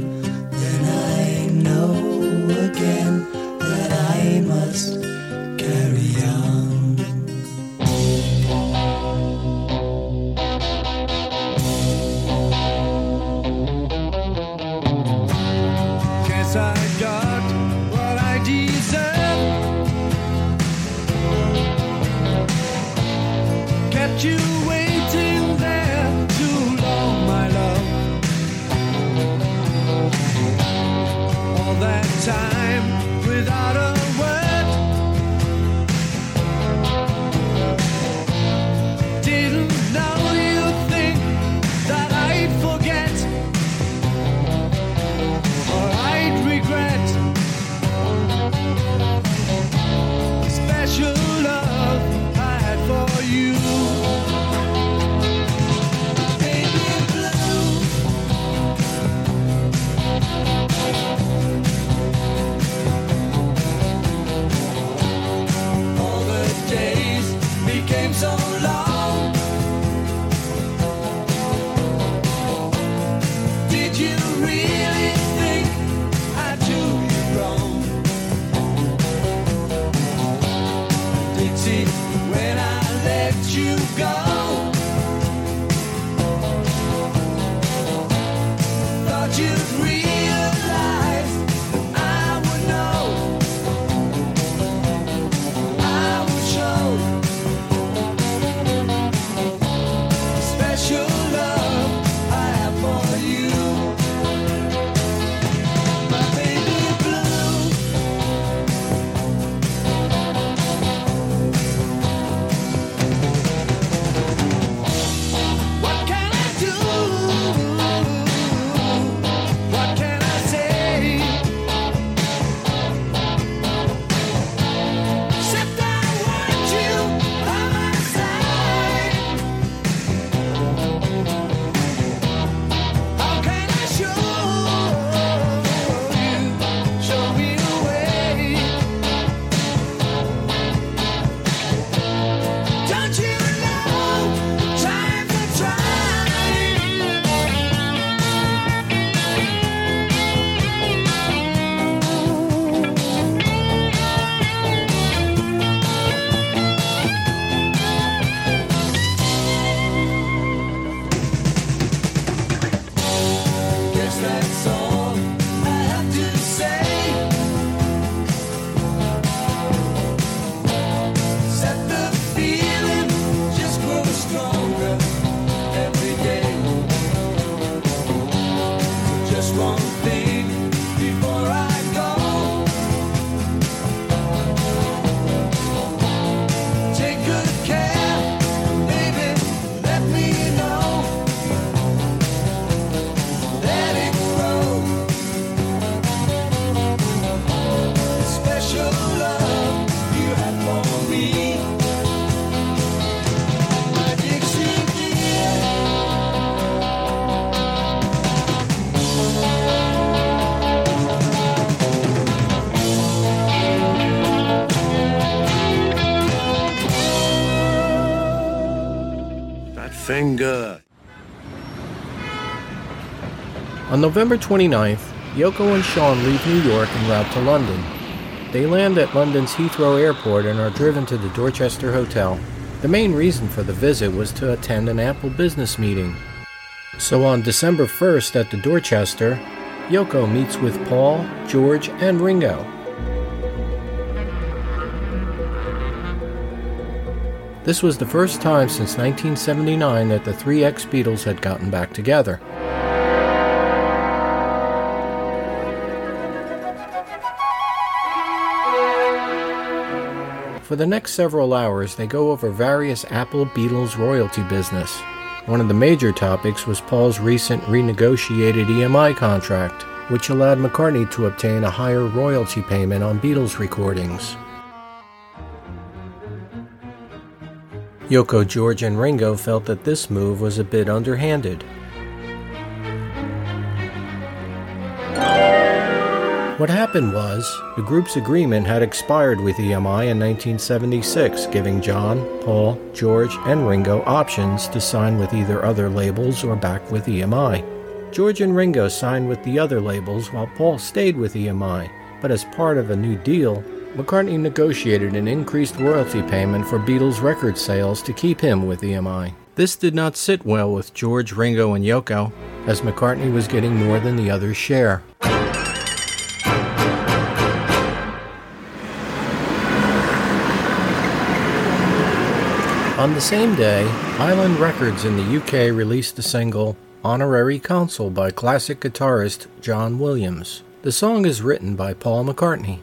On November 29th, Yoko and Sean leave New York en route to London. They land at London's Heathrow Airport and are driven to the Dorchester Hotel. The main reason for the visit was to attend an Apple business meeting. So on December 1st at the Dorchester, Yoko meets with Paul, George, and Ringo. This was the first time since 1979 that the three ex Beatles had gotten back together. For the next several hours, they go over various Apple Beatles royalty business. One of the major topics was Paul's recent renegotiated EMI contract, which allowed McCartney to obtain a higher royalty payment on Beatles recordings. Yoko, George, and Ringo felt that this move was a bit underhanded. What happened was, the group's agreement had expired with EMI in 1976, giving John, Paul, George, and Ringo options to sign with either other labels or back with EMI. George and Ringo signed with the other labels while Paul stayed with EMI, but as part of a new deal, McCartney negotiated an increased royalty payment for Beatles record sales to keep him with EMI. This did not sit well with George, Ringo, and Yoko, as McCartney was getting more than the others' share. On the same day, Island Records in the UK released the single Honorary Consul by classic guitarist John Williams. The song is written by Paul McCartney.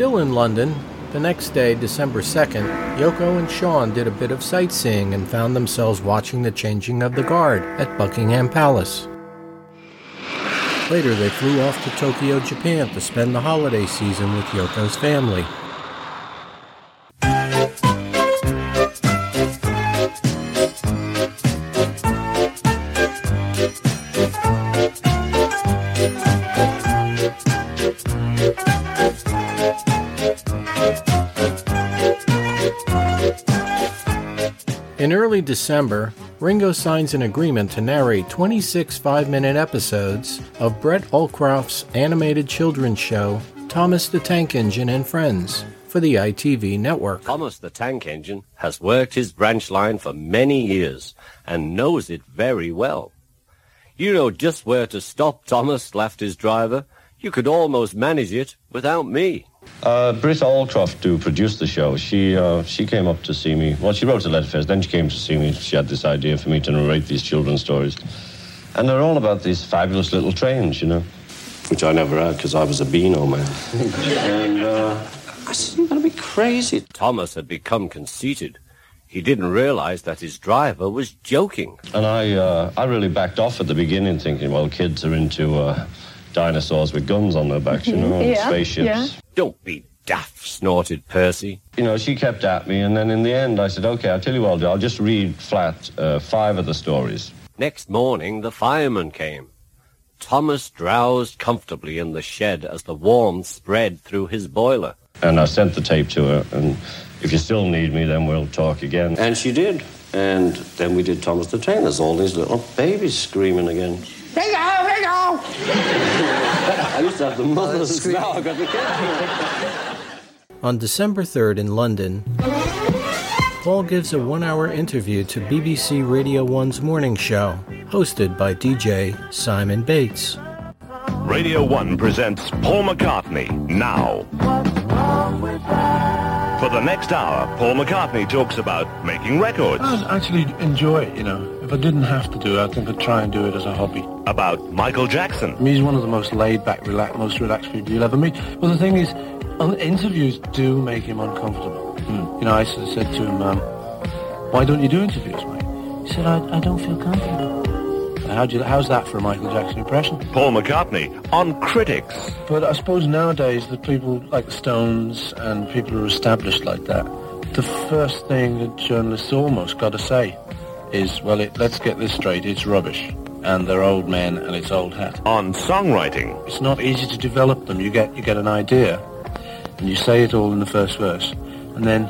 Still in London, the next day, December 2nd, Yoko and Sean did a bit of sightseeing and found themselves watching the changing of the guard at Buckingham Palace. Later, they flew off to Tokyo, Japan to spend the holiday season with Yoko's family. December, Ringo signs an agreement to narrate 26 five minute episodes of Britt Allcroft's animated children's show, Thomas the Tank Engine and Friends, for the ITV network. Thomas the Tank Engine has worked his branch line for many years and knows it very well. You know just where to stop Thomas, laughed his driver. You could almost manage it without me. Uh, Britt Allcroft, who produced the show, she uh, she came up to see me. Well, she wrote a letter first, then she came to see me. She had this idea for me to narrate these children's stories. And they're all about these fabulous little trains, you know, which I never had because I was a Beano man. and uh, I said, you're going to be crazy. Thomas had become conceited. He didn't realize that his driver was joking. And I, uh, I really backed off at the beginning, thinking, well, kids are into uh, dinosaurs with guns on their backs, you know, and Yeah, spaceships. yeah. Don't be daft, snorted Percy. You know, she kept at me, and then in the end, I said, okay, I'll tell you what I'll do. I'll just read flat uh, five of the stories. Next morning, the fireman came. Thomas drowsed comfortably in the shed as the warmth spread through his boiler. And I sent the tape to her, and if you still need me, then we'll talk again. And she did. And then we did Thomas the Train. There's all these little babies screaming again. Bingo, bingo! I used to have the mothers. Now I've got the kids. On December 3rd in London, Paul gives a one hour interview to BBC Radio 1's morning show, hosted by DJ Simon Bates. Radio 1 presents Paul McCartney now. For the next hour, Paul McCartney talks about making records. I actually enjoy it, you know. If I didn't have to do it, I think I'd try and do it as a hobby. About Michael Jackson. He's one of the most laid-back, relaxed, most relaxed people you'll ever meet. Well, the thing is, on interviews do make him uncomfortable. You know, I sort of said to him, um, why don't you do interviews, mate? He said, I, I don't feel comfortable. How do you, how's that for a Michael Jackson impression? Paul McCartney on Critics. But I suppose nowadays the people like the Stones and people who are established like that, the first thing that journalists almost got to say is, well, it, let's get this straight, it's rubbish. And they're old men and it's old hat. On songwriting. It's not easy to develop them. You get, you get an idea and you say it all in the first verse. And then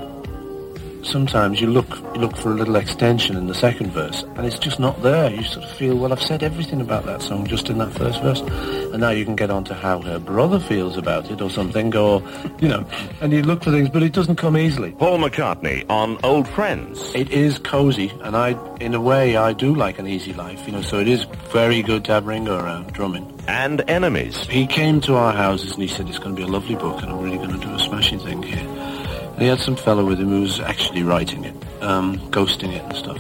sometimes you look, you look for a little extension in the second verse and it's just not there. You sort of feel, well, I've said everything about that song just in that first verse. And now you can get on to how her brother feels about it or something or, you know, and you look for things, but it doesn't come easily. Paul McCartney on Old Friends. It is cozy, and I, in a way, I do like an easy life, you know. So it is very good to have Ringo around drumming. And Enemies. He came to our houses and he said, "It's going to be a lovely book, and I'm really going to do a smashing thing here." He had some fellow with him who was actually writing it, um, ghosting it and stuff.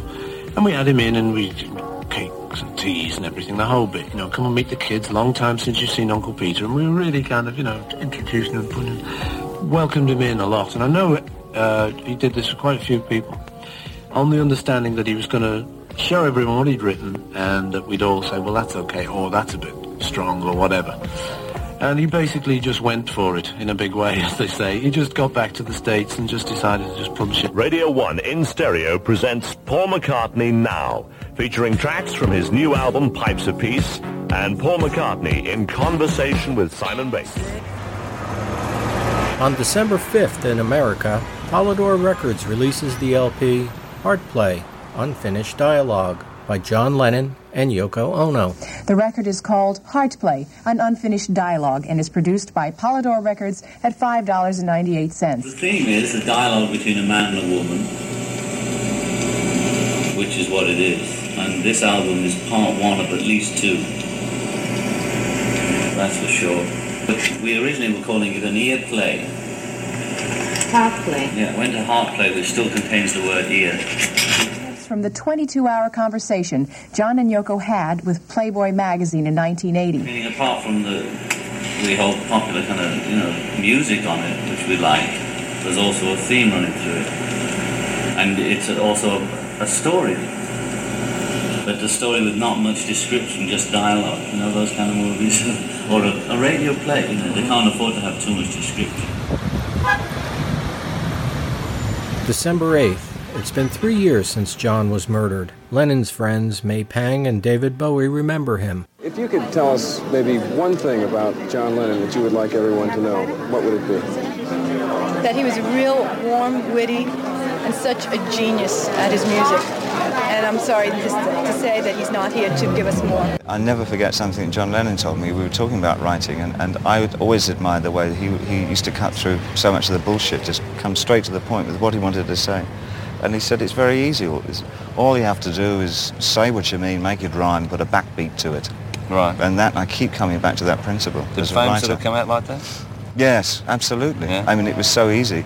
And we had him in, and we cakes and teas and everything, the whole bit. You know, come and meet the kids. Long time since you've seen Uncle Peter, and we were really kind of, you know, introducing him, putting, welcomed him in a lot. And I know uh, he did this for quite a few people, on the understanding that he was going to show everyone what he'd written, and that we'd all say, well, that's okay, or that's a bit strong, or whatever. And he basically just went for it in a big way, as they say. He just got back to the States and just decided to just publish it. Radio 1 in stereo presents Paul McCartney Now, featuring tracks from his new album Pipes of Peace and Paul McCartney in conversation with Simon Bates. On December 5th in America, Polydor Records releases the LP Heart Play Unfinished Dialogue by John Lennon and Yoko Ono. The record is called Heart Play, an unfinished dialogue, and is produced by Polydor Records at $5.98. The theme is a dialogue between a man and a woman, which is what it is. And this album is part one of at least two. That's for sure. But we originally were calling it an ear play. Heart play. Yeah, it went to heart play, which still contains the word ear. It's from the 22-hour conversation John and Yoko had with Playboy magazine in 1980. Meaning, apart from the the whole popular kind of you know music on it, which we like. There's also a theme running through it, and it's also a story. But a story with not much description, just dialogue. You know those kind of movies, or a, a radio play. You know they can't afford to have too much description. December 8th. It's been three years since John was murdered. Lennon's friends, May Pang and David Bowie, remember him. If you could tell us maybe one thing about John Lennon that you would like everyone to know, what would it be? that he was real warm, witty, and such a genius at his music. And I'm sorry just to say that he's not here to give us more. I never forget something that John Lennon told me. We were talking about writing, and, and I would always admire the way he, he used to cut through so much of the bullshit, just come straight to the point with what he wanted to say. And he said it's very easy. All, you have to do is say what you mean, make it rhyme, put a backbeat to it. Right. And that, I keep coming back to that principle. Did as a fame writer. sort of come out like that? Yes, absolutely. I mean, it was so easy.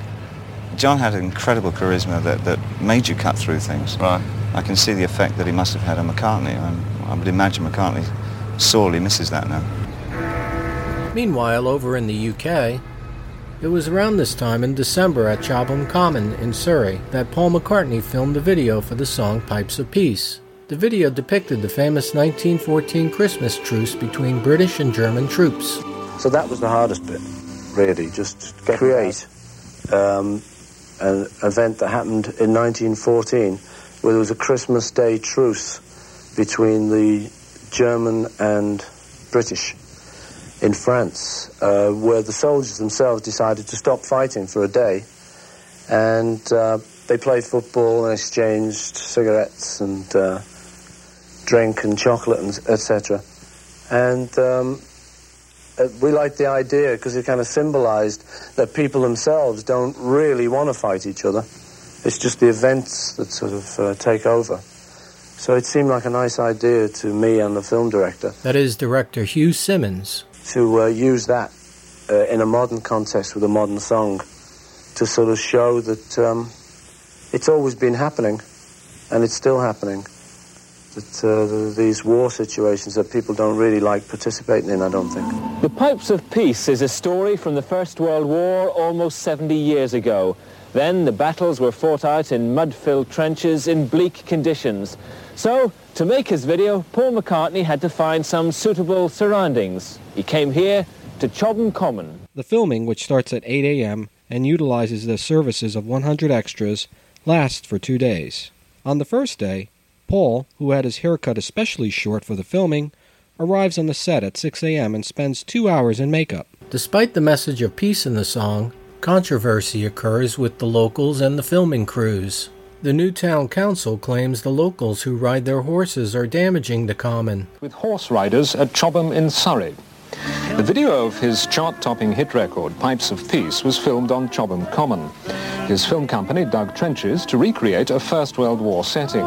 John had an incredible charisma that, that made you cut through things. Right. I can see the effect that he must have had on McCartney. I, I would imagine McCartney sorely misses that now. Meanwhile, over in the UK, it was around this time in December at Chobham Common in Surrey that Paul McCartney filmed the video for the song Pipes of Peace. The video depicted the famous 1914 Christmas truce between British and German troops. So that was the hardest bit, really, just to create um, an event that happened in 1914 where there was a Christmas Day truce between the German and British in France, uh, where the soldiers themselves decided to stop fighting for a day and uh, they played football and exchanged cigarettes and uh, drink and chocolate and etc. And um, uh, we liked the idea because it kind of symbolized that people themselves don't really want to fight each other. It's just the events that sort of uh, take over. So it seemed like a nice idea to me and the film director That is director Hugh Simmons. To uh, use that uh, in a modern context with a modern song to sort of show that um, it's always been happening and it's still happening. That uh, the, these war situations that people don't really like participating in, I don't think. The Pipes of Peace is a story from the First World War almost 70 years ago. Then the battles were fought out in mud-filled trenches in bleak conditions. So, to make his video, Paul McCartney had to find some suitable surroundings. He came here to Chobham Common. The filming, which starts at 8 a.m. and utilizes the services of 100 extras, lasts for two days. On the first day, Paul, who had his hair cut especially short for the filming, arrives on the set at 6 a.m. and spends two hours in makeup. Despite the message of peace in the song, controversy occurs with the locals and the filming crews. The new town council claims the locals who ride their horses are damaging the common. with horse riders at Chobham in Surrey. The video of his chart-topping hit record, Pipes of Peace, was filmed on Chobham Common. His film company dug trenches to recreate a First World War setting.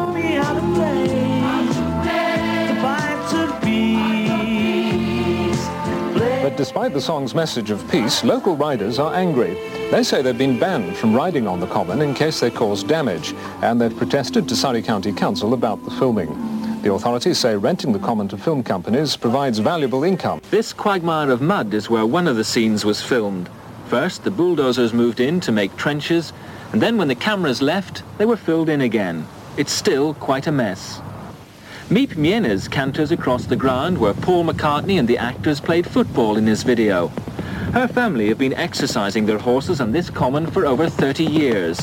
But despite the song's message of peace, local riders are angry. They say they've been banned from riding on the common in case they cause damage, and they've protested to Surrey County Council about the filming. The authorities say renting the common to film companies provides valuable income. This quagmire of mud is where one of the scenes was filmed. First, the bulldozers moved in to make trenches, and then when the cameras left, they were filled in again. It's still quite a mess. Meep Mienes canters across the ground where Paul McCartney and the actors played football in his video. Her family have been exercising their horses on this common for over 30 years.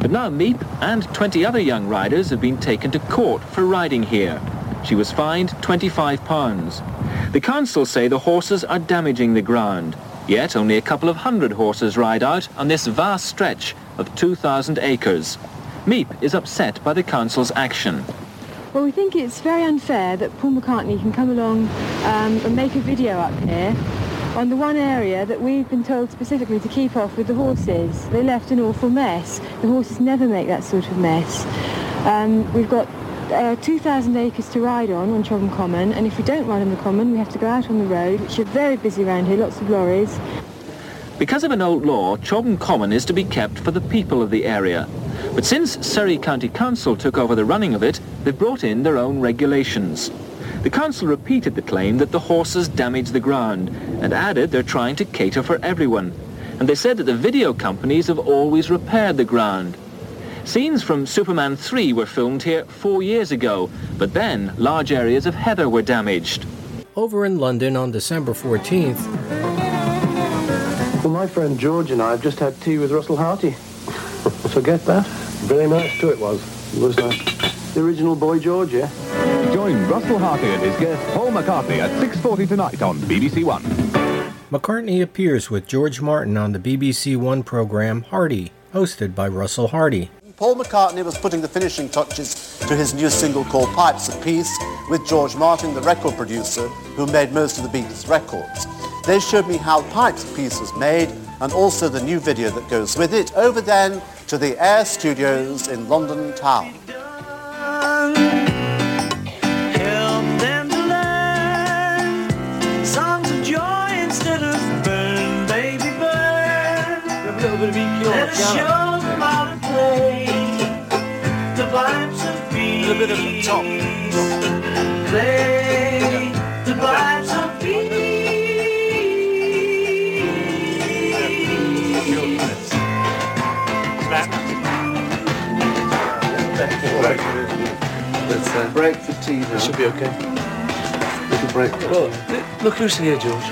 But now Meep and 20 other young riders have been taken to court for riding here. She was fined £25. The council say the horses are damaging the ground. Yet only a couple of hundred horses ride out on this vast stretch of 2,000 acres. Meep is upset by the council's action. Well, we think it's very unfair that Paul McCartney can come along um, and make a video up here on the one area that we've been told specifically to keep off with the horses. They left an awful mess. The horses never make that sort of mess. Um, we've got uh, 2,000 acres to ride on, on Chobham Common, and if we don't ride on the Common, we have to go out on the road, which are very busy around here, lots of lorries. Because of an old law, Chobham Common is to be kept for the people of the area. But since Surrey County Council took over the running of it, they've brought in their own regulations. The council repeated the claim that the horses damaged the ground and added they're trying to cater for everyone. And they said that the video companies have always repaired the ground. Scenes from Superman 3 were filmed here four years ago, but then large areas of heather were damaged. Over in London on December 14th, Well, my friend George and I have just had tea with Russell Harty. Forget that. Very nice too it was. It was nice. The original Boy George, yeah? Join Russell Harty and his guest Paul McCartney at 6.40 tonight on BBC One. McCartney appears with George Martin on the BBC One program Harty, hosted by Russell Harty. Paul McCartney was putting the finishing touches to his new single called Pipes of Peace with George Martin, the record producer, who made most of the Beatles records. They showed me how Pipes of Peace was made and also the new video that goes with it. Over then to the Air Studios in London Town. Piano. them how to play the pipes of peace. A bit of the top. Play the pipes of Let's uh, break for tea now. Should be okay. Little break. Look, look who's here, George.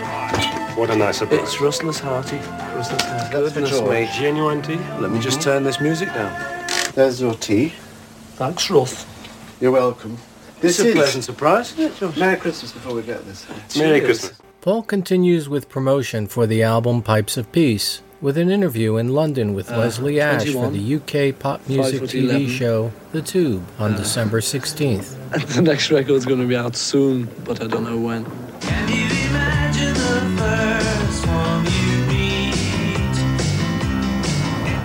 What a nice surprise. It's Russell's Harty. Russell's Harty. Goodness George. me. Genuine tea? Let me just turn this music down. There's your tea. Thanks, Russ. You're welcome. This is a pleasant surprise, isn't it, George? Merry Christmas before we get this. Merry Christmas. Paul continues with promotion for the album Pipes of Peace with an interview in London with Uh, Leslie Ash for the UK pop music TV 11. show The Tube on Uh, December 16th. And the next record's going to be out soon, but I don't know when. Imagine the first one you meet.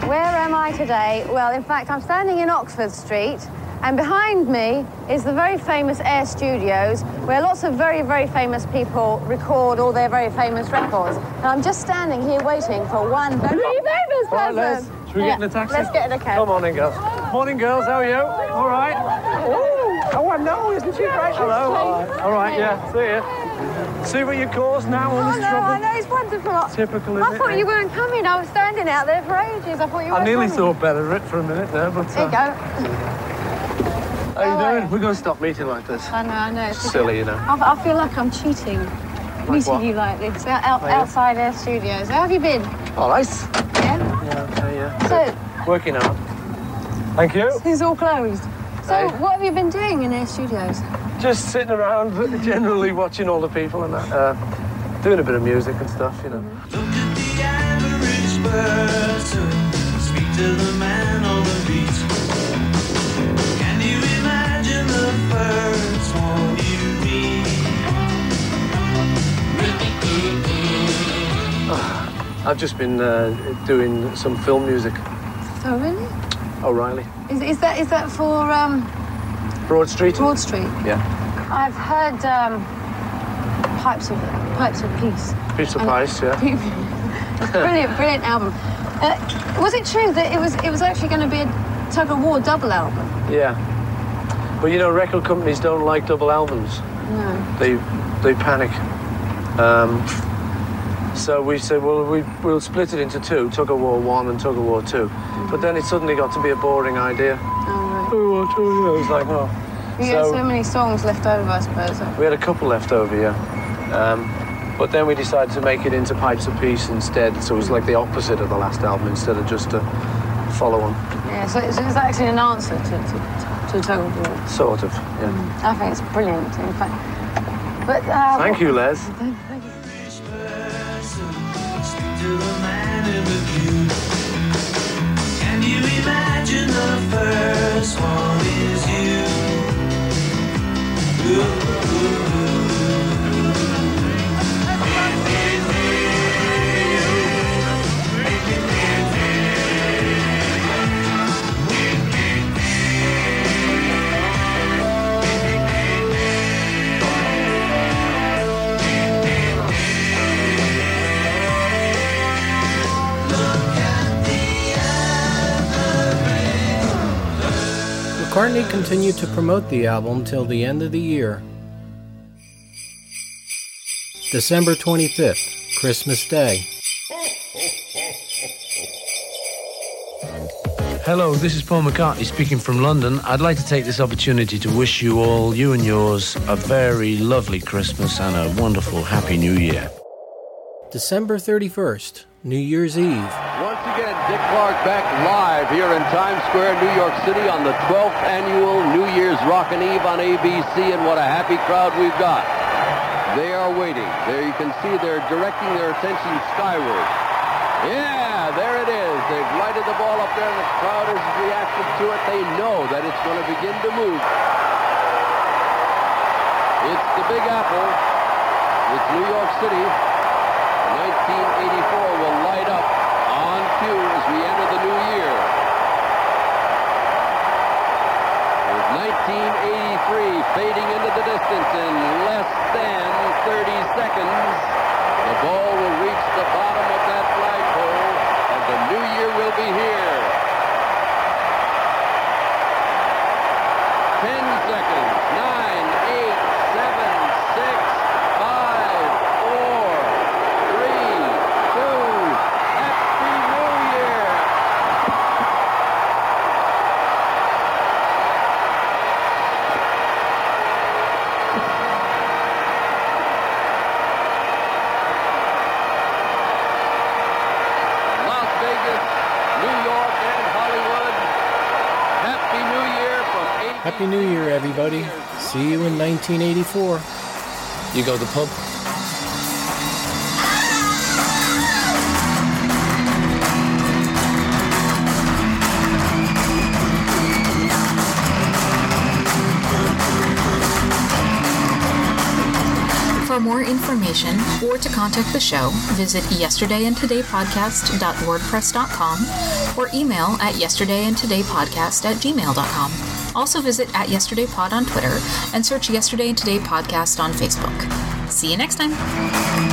Where am I today? Well, in fact, I'm standing in Oxford Street, and behind me is the very famous Air Studios, where lots of very, very famous people record all their very famous records. And I'm just standing here waiting for one very famous All right, Les, person. should we get in a taxi? Let's get in a cab. Come on in, girls. Morning, girls. How are you? All right. Ooh, oh, I know. Isn't she great? Hello. All right. Yeah. See you. See what you caused now all Oh, this no, trouble. I know, it's wonderful. Typical, I it, thought you weren't coming. I was standing out there for ages. I thought you I weren't nearly coming. thought better of it for a minute there, but There you uh, go. how are you doing? We're going to stop meeting like this. I know, I know. It's Silly, you know. I, I feel like I'm cheating. meeting what? you like this out, out, Oh, yeah. outside our Studios. How have you been? All right. Yeah. Yeah. Okay. Yeah. So Working out. Thank you. it's all closed. So Hey. what have you been doing in Air Studios? Just sitting around, generally watching all the people and that. Uh, doing a bit of music and stuff, you know. The average person. Speak to the man on the beat. Can you imagine the first one you meet? I've just been uh, doing some film music. Oh really? O'Reilly. Is, is that is that for um, Broad Street? Broad Street? Yeah. I've heard um, pipes of pipes of peace. Piece of And- Pice, yeah. brilliant, brilliant album. Uh, was it true that it was it was actually going to be a tug of war double album? Yeah. But you know, record companies don't like double albums. No. They they panic. Um, so we said, well, we, we'll split it into two, Tug of War 1 and Tug of War 2. But then it suddenly got to be a boring idea. Oh, Tug of War 2, you know, it was like, oh. right. You had so many songs left over, I suppose. We had a couple left over, yeah. Um, but then we decided to make it into Pipes of Peace instead, so it was like the opposite of the last album instead of just a follow-on, Yeah, so it's, it's actually an answer to, to, to Tug of War. sort of. Yeah. I think it's brilliant, in fact. But uh, Thank you, Les. Thank, thank you. Imagine the first one is you? Ooh, ooh, McCartney continued to promote the album till the end of the year. December 25th, Christmas Day. Hello, this is Paul McCartney speaking from London. I'd like to take this opportunity to wish you all, you and yours, a very lovely Christmas and a wonderful Happy New Year. December 31st, New Year's Eve. Dick Clark back live here in Times Square, New York City on the 12th annual New Year's Rockin' Eve on ABC, and what a happy crowd we've got. They are waiting. There you can see they're directing their attention skyward. Yeah, there it is. They've lighted the ball up there, and the crowd has reacted to it. They know that it's going to begin to move. It's the Big Apple. It's New York City. 1984 will light up on cue as we enter the new year. With 1983 fading into the distance in less than 30 seconds, the ball will reach the bottom of that flagpole and the new year will be here. 10 seconds. 9, 8, 7, 6, 5, 4, 3, 2. Happy New Year! Las Vegas, New York, and Hollywood. Happy New Year from 8 Happy New Year, everybody. See you in 1984. You go to the pub? For more information or to contact the show, visit yesterdayandtodaypodcast.wordpress.com or email at yesterdayandtodaypodcast at gmail.com. Also visit at yesterdaypod on Twitter and search Yesterday and Today Podcast on Facebook. See you next time.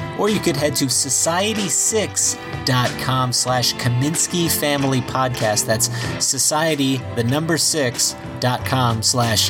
Or you could head to society6.com slash Kaminski Family Podcast. That's society, the number six, dot com slash